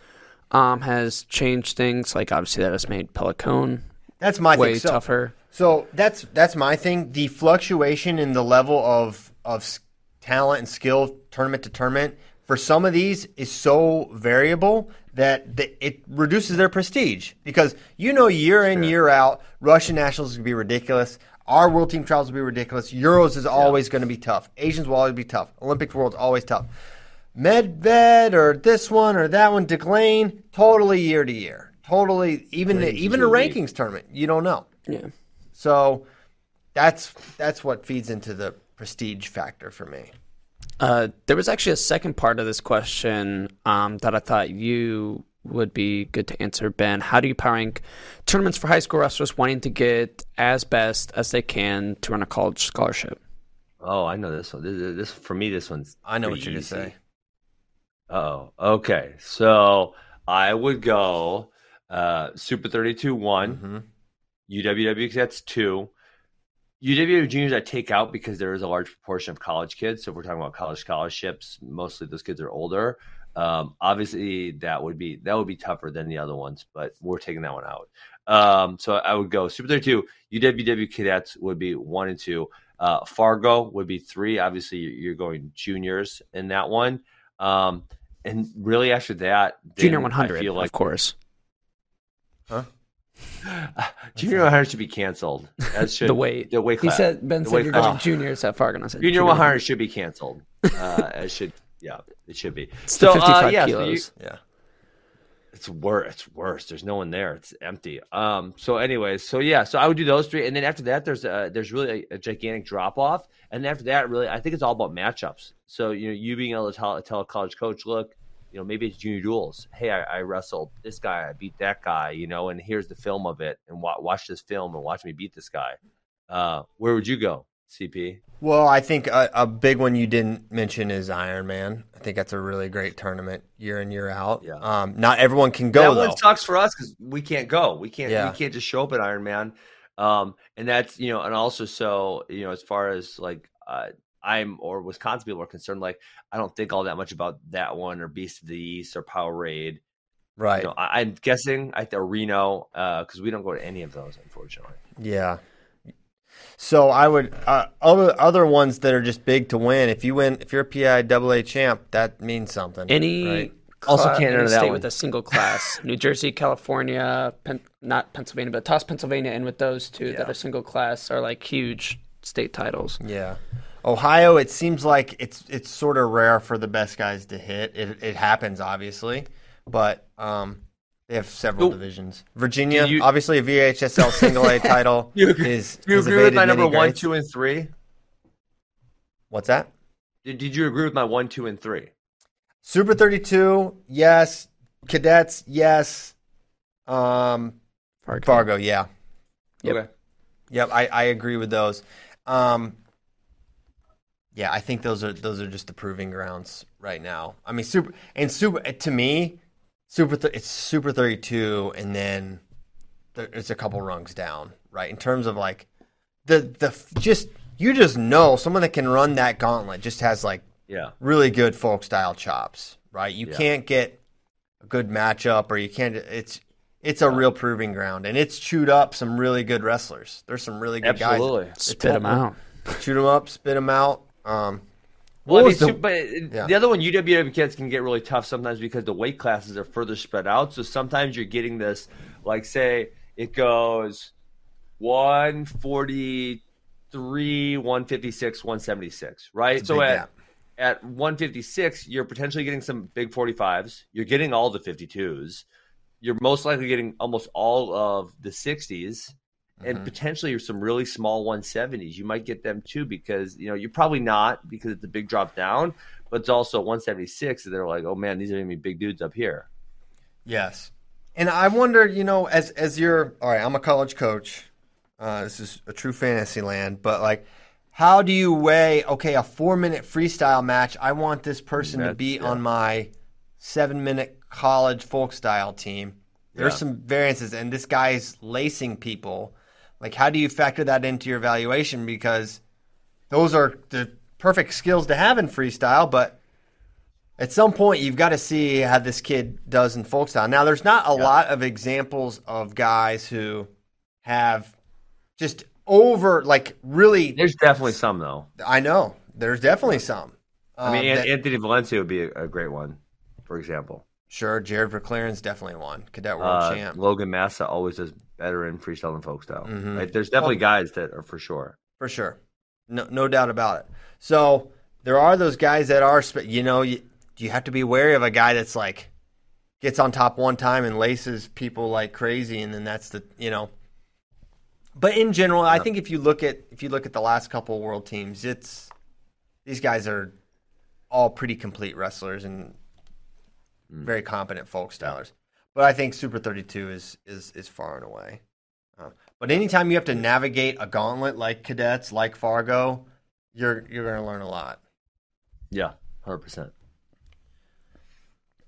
Speaker 3: um, has changed things. Like obviously, that has made Pellicone
Speaker 1: That's my
Speaker 3: way
Speaker 1: thing. So,
Speaker 3: tougher.
Speaker 1: So that's that's my thing. The fluctuation in the level of of talent and skill tournament to tournament for some of these is so variable that the, it reduces their prestige because you know year in year out Russian nationals is going to be ridiculous. Our world team trials will be ridiculous. Euros is always going to be tough. Asians will always be tough. Olympic world's always tough. Medved or this one or that one, Declane, totally year to year. Totally, even the, even a
Speaker 4: week.
Speaker 1: rankings tournament, you don't know.
Speaker 3: Yeah.
Speaker 1: So that's that's what feeds into the prestige factor for me.
Speaker 3: Uh, there was actually a second part of this question um, that I thought you would be good to answer, Ben. How do you power rank tournaments for high school wrestlers wanting to get as best as they can to earn a college scholarship?
Speaker 4: Oh, I know this one. This, this for me, this one's.
Speaker 1: I know what you're
Speaker 4: easy.
Speaker 1: gonna say.
Speaker 4: Oh, okay. So I would go uh, Super 32 one,
Speaker 1: Mhm.
Speaker 4: UWW that's two. UWW juniors I take out because there is a large proportion of college kids. So if we're talking about college scholarships, mostly those kids are older. Um, obviously, that would be that would be tougher than the other ones, but we're taking that one out. Um, so I would go Super 32. UWW cadets would be one and two. Uh, Fargo would be three. Obviously, you're going juniors in that one. Um, and really after that,
Speaker 3: Junior 100,
Speaker 4: I feel like
Speaker 3: of course.
Speaker 4: Junior 100 should be canceled. That should
Speaker 3: The weight.
Speaker 4: The weight
Speaker 3: He
Speaker 4: class.
Speaker 3: said Ben
Speaker 4: the
Speaker 3: said
Speaker 4: weight
Speaker 3: you're going
Speaker 4: class.
Speaker 3: to juniors at Fargo. And I said
Speaker 4: Junior 100 should be canceled. Uh, it should. Yeah, it should be.
Speaker 3: It's
Speaker 4: so
Speaker 3: the 55
Speaker 4: uh, yeah, so you-
Speaker 3: kilos.
Speaker 1: Yeah.
Speaker 4: it's worse. It's worse. There's no one there. It's empty. Um. So, anyways, so yeah. So I would do those three, and then after that, there's a there's really a, a gigantic drop off, and then after that, really, I think it's all about matchups. So you know, you being able to tell, tell a college coach, look, you know, maybe it's junior duels. Hey, I, I wrestled this guy. I beat that guy. You know, and here's the film of it, and wa- watch this film and watch me beat this guy. Uh, where would you go, CP?
Speaker 1: Well, I think a, a big one you didn't mention is Iron Man. I think that's a really great tournament year in year out.
Speaker 4: Yeah.
Speaker 1: Um, not everyone can go
Speaker 4: that
Speaker 1: though.
Speaker 4: one sucks for us because we can't go. We can't.
Speaker 1: Yeah.
Speaker 4: We can't just show up at Iron Man. Um, and that's you know, and also so you know, as far as like uh, I'm or Wisconsin people are concerned, like I don't think all that much about that one or Beast of the East or Powerade.
Speaker 1: right.
Speaker 4: You know, I, I'm guessing I think Reno because we don't go to any of those, unfortunately.
Speaker 1: Yeah. So I would uh, other other ones that are just big to win. If you win, if you're a PI double A champ, that means something.
Speaker 3: Any
Speaker 1: right?
Speaker 4: Also can't
Speaker 3: any
Speaker 4: enter that
Speaker 3: state
Speaker 4: one.
Speaker 3: with a single class. New Jersey, California, Pen- not Pennsylvania, but toss Pennsylvania in with those two that are single class are like huge state titles.
Speaker 1: Yeah. Ohio, it seems like it's it's sort of rare for the best guys to hit. It it happens obviously, but um, they have several
Speaker 4: So,
Speaker 1: divisions. Virginia,
Speaker 4: you-
Speaker 1: obviously a VHSL single A title
Speaker 4: You agree-
Speaker 1: is.
Speaker 4: Do you
Speaker 1: has
Speaker 4: agree with my
Speaker 1: many
Speaker 4: number one, two, and three?
Speaker 1: What's that?
Speaker 4: Did, did you agree with my one, two, and three?
Speaker 1: Super 32, yes. Cadets, yes. Um,
Speaker 3: Fargo.
Speaker 1: Fargo, yeah.
Speaker 3: Yep.
Speaker 4: Okay.
Speaker 1: Yep, I, I agree with those. Um, yeah, I think those are those are just the proving grounds right now. I mean, super and super to me, super th- it's super thirty two, and then there, it's a couple rungs down, right? In terms of like the the just you just know someone that can run that gauntlet just has like
Speaker 4: Yeah.
Speaker 1: really good folk style chops, right? You
Speaker 4: Yeah.
Speaker 1: can't get a good matchup, or you can't. It's it's a real proving ground, and it's chewed up some really good wrestlers. There's some really good
Speaker 4: Absolutely.
Speaker 1: guys.
Speaker 3: Spit them out.
Speaker 1: Shoot them up, spit them out. Um,
Speaker 4: Well, I mean,
Speaker 1: the-
Speaker 4: but
Speaker 1: Yeah.
Speaker 4: the other one, UWW kids can get really tough sometimes because the weight classes are further spread out. So sometimes you're getting this, like, say it goes 143, 156, 176, right? So at,
Speaker 1: gap.
Speaker 4: at 156, you're potentially getting some big 45s. You're getting all the 52s. You're most likely getting almost all of the 60s and
Speaker 1: Mhm.
Speaker 4: potentially some really small 170s. You might get them too because you know you're probably not because it's a big drop down, but it's also 176. And they're like, oh man, these are gonna be big dudes up here.
Speaker 1: Yes, and I wonder, you know, as as you're all right, I'm a college coach. Uh, this is a true fantasy land, but like, how do you weigh? Okay, a four minute freestyle match. I want this person to be
Speaker 4: yeah.
Speaker 1: on my seven minute college folk style team. There's
Speaker 4: Yeah.
Speaker 1: some variances, and this guy's lacing people. Like, how do you factor that into your evaluation? Because those are the perfect skills to have in freestyle, but at some point you've got to see how this kid does in folk style. Now, there's not a lot of examples of guys who have just over, like, really.
Speaker 4: There's definitely some though.
Speaker 1: I know there's definitely some.
Speaker 4: I mean,
Speaker 1: Um, that-
Speaker 4: Anthony Valencia would be a, a great one, for example.
Speaker 1: sure, Jared Verclaren's definitely one cadet world
Speaker 4: Uh,
Speaker 1: champ
Speaker 4: Logan Massa always does better in freestyle than folk style.
Speaker 1: Mhm.
Speaker 4: Right? There's definitely guys that are for sure.
Speaker 1: for sure. No, no doubt about it. So there are those guys that are, you know, you, you have to be wary of a guy that's like gets on top one time and laces people like crazy, and then that's the, you know. But in general, I think if you look at if you look at the last couple world teams, it's these guys are all pretty complete wrestlers and very competent folk stylers. But I think Super 32 is is is far and away. Uh, but anytime you have to navigate a gauntlet like cadets, like Fargo, you're you're going to learn a lot.
Speaker 4: Yeah, hundred percent.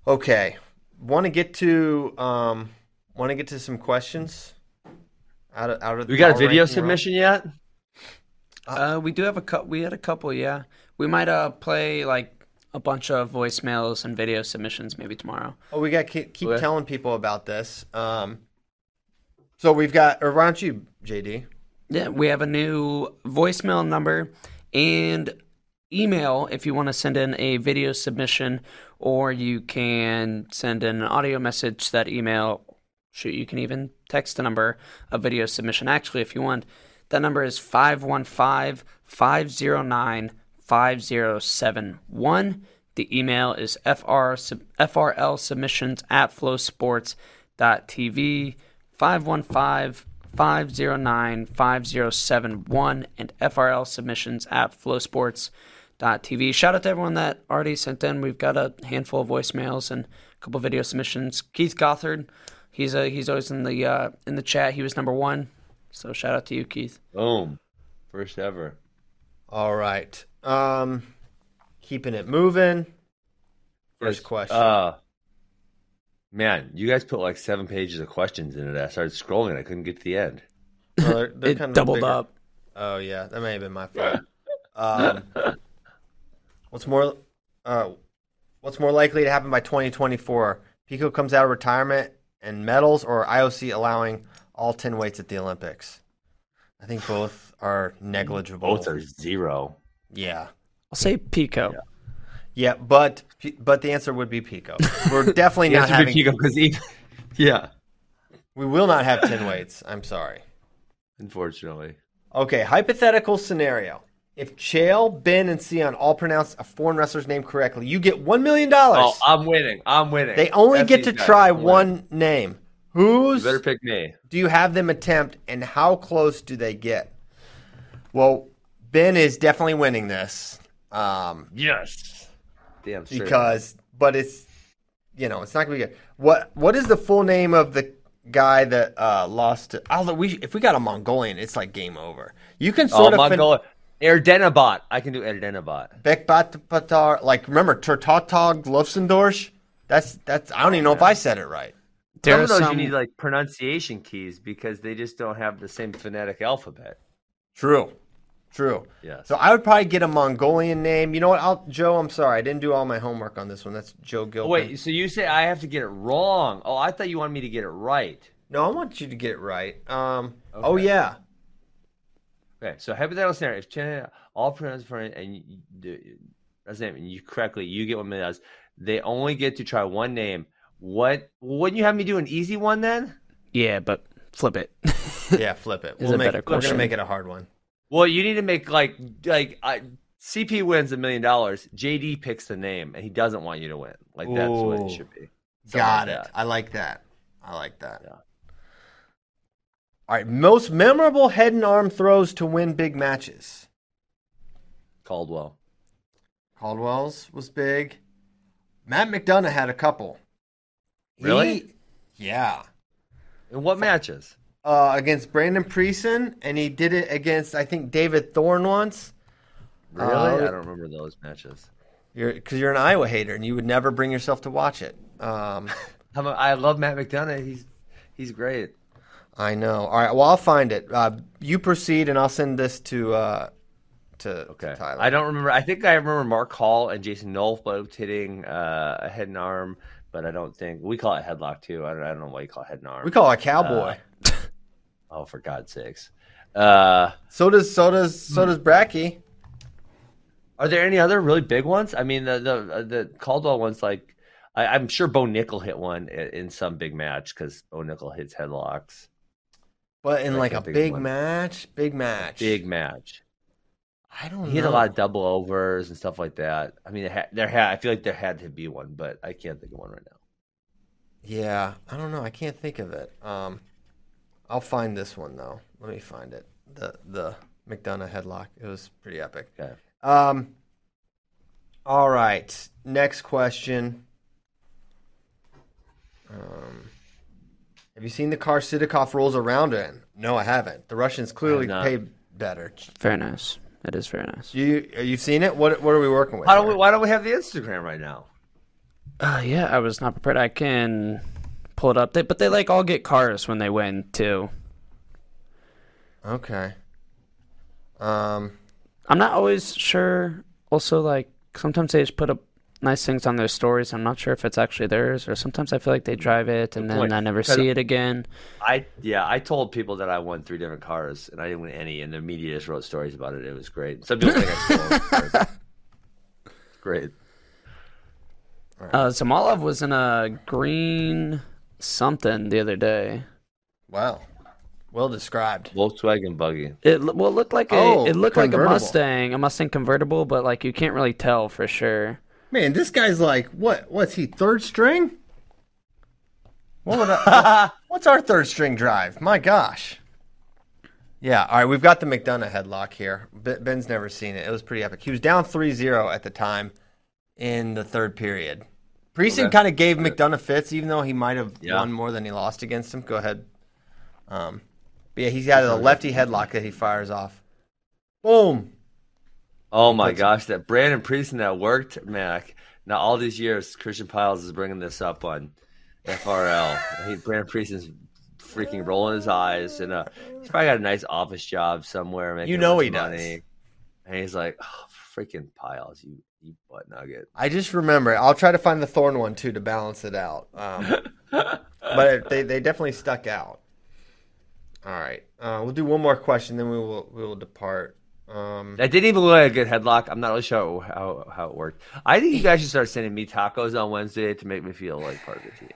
Speaker 1: Okay, want to get to um, want to get to some questions out of out of
Speaker 4: We got a video
Speaker 1: ranking
Speaker 4: submission yet?
Speaker 3: Uh, we do have a couple. We had a couple, yeah. We might uh play like a bunch of voicemails and video submissions maybe tomorrow.
Speaker 1: Oh, we got to keep, keep
Speaker 3: Okay.
Speaker 1: telling people about this. Um, so we've got, or why don't you, JD?
Speaker 3: Yeah, we have a new voicemail number and email if you want to send in a video submission, or you can send in an audio message. That email, shoot, you can even text the number of video submission. Actually, if you want, that number is 515 509 5071. The email is FR, FRL submissions at flowsports.tv. 515 509 5071 and FRL submissions at flowsports.tv. Shout out to everyone that already sent in. We've got a handful of voicemails and a couple video submissions. Keith Gothard, he's a, he's always in the uh, in the chat. He was number one. So shout out to you, Keith.
Speaker 4: Boom. First ever.
Speaker 1: All right. Um, keeping it moving. First question.
Speaker 4: Uh, man, you guys put like seven pages of questions in it. I started scrolling. I couldn't get to the end.
Speaker 1: Well, they're- they're
Speaker 3: It
Speaker 1: kind of
Speaker 3: doubled
Speaker 1: bigger.
Speaker 3: up.
Speaker 1: Oh yeah, that may have been my fault. Um, what's more, uh, what's more likely to happen by 2024? Pico comes out of retirement and medals, or IOC allowing all 10 weights at the Olympics? I think both are negligible.
Speaker 4: Both are zero.
Speaker 1: Yeah,
Speaker 3: I'll say Pico.
Speaker 1: yeah, but but the answer would be Pico. We're definitely not
Speaker 4: Yes,
Speaker 1: having.
Speaker 4: because even, yeah,
Speaker 1: We will not have 10 weights. I'm sorry.
Speaker 4: unfortunately.
Speaker 1: Okay, hypothetical scenario. If Chael, Ben, and Sion all pronounce a foreign wrestler's name correctly, you get $1 million.
Speaker 4: Oh, I'm winning. I'm winning.
Speaker 1: They only
Speaker 4: F
Speaker 1: get to
Speaker 4: guys.
Speaker 1: try
Speaker 4: I'm winning.
Speaker 1: one name. Who's
Speaker 4: You better pick me.
Speaker 1: do you have them attempt, and how close do they get? Well, Ben is definitely winning this um,
Speaker 4: Yes. Damn straight.
Speaker 1: because, but it's you know it's not gonna be good. What what is the full name of the guy that uh, lost? To, although we if we got a Mongolian, it's like game over. You can
Speaker 4: oh,
Speaker 1: sort of fin-
Speaker 4: Mongolia. Erdenabot. I can do Erdenabot.
Speaker 1: Bekbatpatar, like remember Tertatog Lufsendorsch? That's that's I don't even know if I said it right.
Speaker 3: There
Speaker 4: Some of those
Speaker 3: some,
Speaker 4: you need like pronunciation keys because they just don't have the same phonetic alphabet.
Speaker 1: True. True.
Speaker 4: Yes.
Speaker 1: So I would probably get a Mongolian name. You know what? I'll Joe, I'm sorry. I didn't do all my homework on this one. That's Joe
Speaker 4: Oh,
Speaker 1: Gilpin.
Speaker 4: wait, so you say I have to get it wrong? Oh, I thought you wanted me to get it right.
Speaker 1: No, I want you to get it right. Um oh yeah.
Speaker 4: Okay, so hypothetical scenario: if China all pronounced for and you, do- that's name and you correctly, you get one million dollars. They only get to try one name. What? Wouldn't you have me do an easy one then?
Speaker 3: yeah, but flip it.
Speaker 1: Yeah, flip it. We'll
Speaker 3: a
Speaker 1: make,
Speaker 3: better
Speaker 1: we're gonna make it a hard one.
Speaker 4: Well, you need to make like like I, CP wins a million dollars. JD picks the name, and he doesn't want you to win. Like that's what it should be. Something
Speaker 1: Got
Speaker 4: like
Speaker 1: it.
Speaker 4: that.
Speaker 1: I like that. I like that.
Speaker 4: Yeah.
Speaker 1: All right, most memorable head and arm throws to win big matches.
Speaker 4: Caldwell.
Speaker 1: Caldwell's was big. Matt McDonough had a couple.
Speaker 4: Really?
Speaker 1: He- yeah.
Speaker 4: In what matches?
Speaker 1: Uh, against Brandon Precin, and he did it against I think David Thorn once.
Speaker 4: Really?
Speaker 1: Uh,
Speaker 4: I don't remember those matches.
Speaker 1: You're because you're an Iowa hater, and you would never bring yourself to watch it. Um,
Speaker 4: about- I love Matt McDonough. He's he's great.
Speaker 1: I know. All right, well I'll find it. Uh, you proceed, and I'll send this to uh, to,
Speaker 4: Okay.
Speaker 1: to Tyler.
Speaker 4: I don't remember. I think I remember Mark Hall and Jason Nolf both hitting uh, a head and arm, but I don't think we call it headlock too. I don't, I don't know why you call it head and arm.
Speaker 1: We call it cowboy.
Speaker 4: Oh, for God's sakes! Uh,
Speaker 1: so does so does so does Bracky.
Speaker 4: are there any other really big ones? I mean, the the uh, the Caldwell ones, like I, I'm sure Bo Nickal hit one in, in some big match because Bo Nickal hits headlocks.
Speaker 1: But in
Speaker 4: I
Speaker 1: like a
Speaker 4: can't think of
Speaker 1: big
Speaker 4: one.
Speaker 1: match, big match,
Speaker 4: Big match.
Speaker 1: I don't know.
Speaker 4: He hit a lot of double overs and stuff like that. I mean, there had, there had I feel like there had to be one, but I can't think of one right now.
Speaker 1: Yeah, I don't know. I can't think of it. Um, I'll find this one though. Let me find it. The the McDonough headlock. It was pretty epic.
Speaker 4: Okay.
Speaker 1: Um. All right. Next question. Um, have you seen the car Sidakov rolls around in? No, I haven't. The Russians clearly pay better.
Speaker 3: very nice. It is very nice.
Speaker 1: You you've seen it? What what are we working with?
Speaker 4: Why don't we? Why don't we have the Instagram right now?
Speaker 3: Uh, yeah, I was not prepared. I can pull it up. They, but they like all get cars when they win too.
Speaker 1: Okay. Um.
Speaker 3: I'm not always sure. Also, like sometimes they just put up nice things on their stories. I'm not sure if it's actually theirs, or sometimes I feel like they drive it and then
Speaker 4: point.
Speaker 3: I never see it again.
Speaker 4: I yeah, I told people that I won three different cars and I didn't win any, and the media just wrote stories about it. It was great. Some people think I stole. them. great.
Speaker 3: Uh, Zamalov was in a green something the other day.
Speaker 1: Wow. Well described.
Speaker 4: Volkswagen buggy.
Speaker 3: It well it looked like a
Speaker 1: Oh,
Speaker 3: it looked like a
Speaker 1: convertible.
Speaker 3: Mustang, a Mustang convertible, but like you can't really tell for sure.
Speaker 1: Man, this guy's like, what? What's he? Third string? What would I, what's our third string drive? My gosh. Yeah. All right, we've got the McDonough headlock here. Ben's never seen it. It was pretty epic. He was down 3-0 at the time in the third period. Precin
Speaker 4: Okay.
Speaker 1: kind of gave McDonough fits, even though he might have
Speaker 4: Yeah.
Speaker 1: won more than he lost against him. Go ahead. Um, but yeah, he's got a lefty headlock that he fires off. Boom.
Speaker 4: Oh my gosh, that Brandon Precin that worked, man. I, now all these years, Christian Pyles is bringing this up on FRL. he, Brandon Precin's freaking rolling his eyes, and uh, he's probably got a nice office job somewhere. Making
Speaker 1: You know he
Speaker 4: of
Speaker 1: does.
Speaker 4: And he's like, oh, freaking Pyles, you, you butt nugget.
Speaker 1: I just remember. I'll try to find the thorn one too to balance it out. Um, but they they definitely stuck out. All right, uh, we'll do one more question, then we will we will depart. Um,
Speaker 4: That didn't even look like a good headlock. I'm not really sure how, how it worked. I think you guys should start sending me tacos on Wednesday to make me feel like part of the team.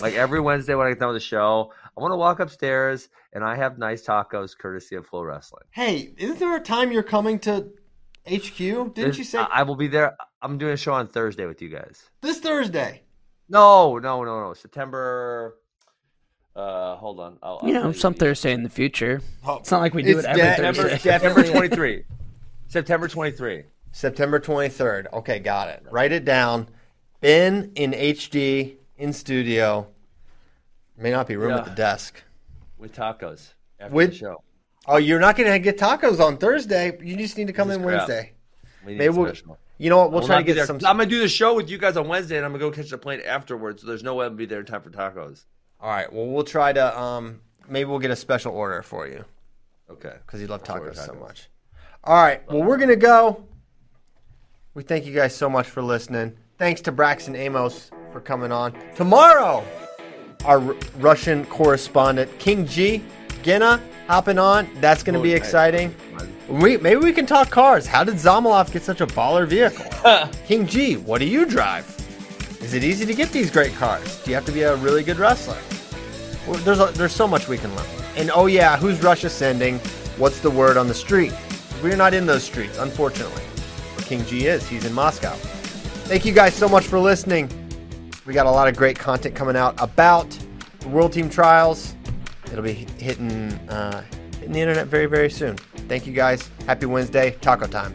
Speaker 4: Like every Wednesday when I get done with the show, I want to walk upstairs and I have nice tacos courtesy of Flow Wrestling.
Speaker 1: hey, isn't there a time you're coming to HQ? Didn't
Speaker 4: There's-
Speaker 1: you say
Speaker 4: I I will be there. I'm doing a show on Thursday with you guys.
Speaker 1: this Thursday?
Speaker 4: No, no, no, no. September. Uh, hold on. I'll,
Speaker 3: You
Speaker 4: I'll
Speaker 3: know,
Speaker 4: tell
Speaker 3: some Thursday in the future. It's not like we do it every
Speaker 1: de-
Speaker 4: September,
Speaker 3: Thursday.
Speaker 1: Definitely.
Speaker 4: September 23. September 23.
Speaker 1: September 23rd. Okay, got it. Write it down. Ben in HD in studio. May not be room
Speaker 4: Yeah.
Speaker 1: at the desk.
Speaker 4: with tacos after
Speaker 1: With-
Speaker 4: the show.
Speaker 1: Oh, you're not going to get tacos on Thursday. You just need to come
Speaker 4: This
Speaker 1: in. Wednesday.
Speaker 4: We
Speaker 1: Maybe we'll,
Speaker 4: special.
Speaker 1: you know what? We'll
Speaker 4: we'll
Speaker 1: try to get
Speaker 4: there.
Speaker 1: some.
Speaker 4: I'm gonna do the show with you guys on Wednesday, and I'm gonna go catch the plane afterwards. So there's no way I'll be there in time for tacos.
Speaker 1: All right. Well, we'll try to. Um, maybe we'll get a special order for you
Speaker 4: Okay.
Speaker 1: because you love
Speaker 4: order
Speaker 1: tacos so much. All right. Well, we're gonna go. We thank you guys so much for listening. Thanks to Braxton Amos for coming on. Tomorrow, our R- Russian correspondent King G Gina hopping on. That's gonna be
Speaker 4: Oh,
Speaker 1: exciting. We, maybe we can talk cars. How did Zamolov get such a baller vehicle? King G, what do you drive? Is it easy to get these great cars? Do you have to be a really good wrestler? Well, there's a, there's so much we can learn. And oh yeah, who's Russia sending? What's the word on the street? We're not in those streets, unfortunately. But King G is. He's in Moscow. Thank you guys so much for listening. We got a lot of great content coming out about the World Team Trials. It'll be hitting uh, hitting the internet very very soon. Thank you guys. Happy Wednesday. Taco time.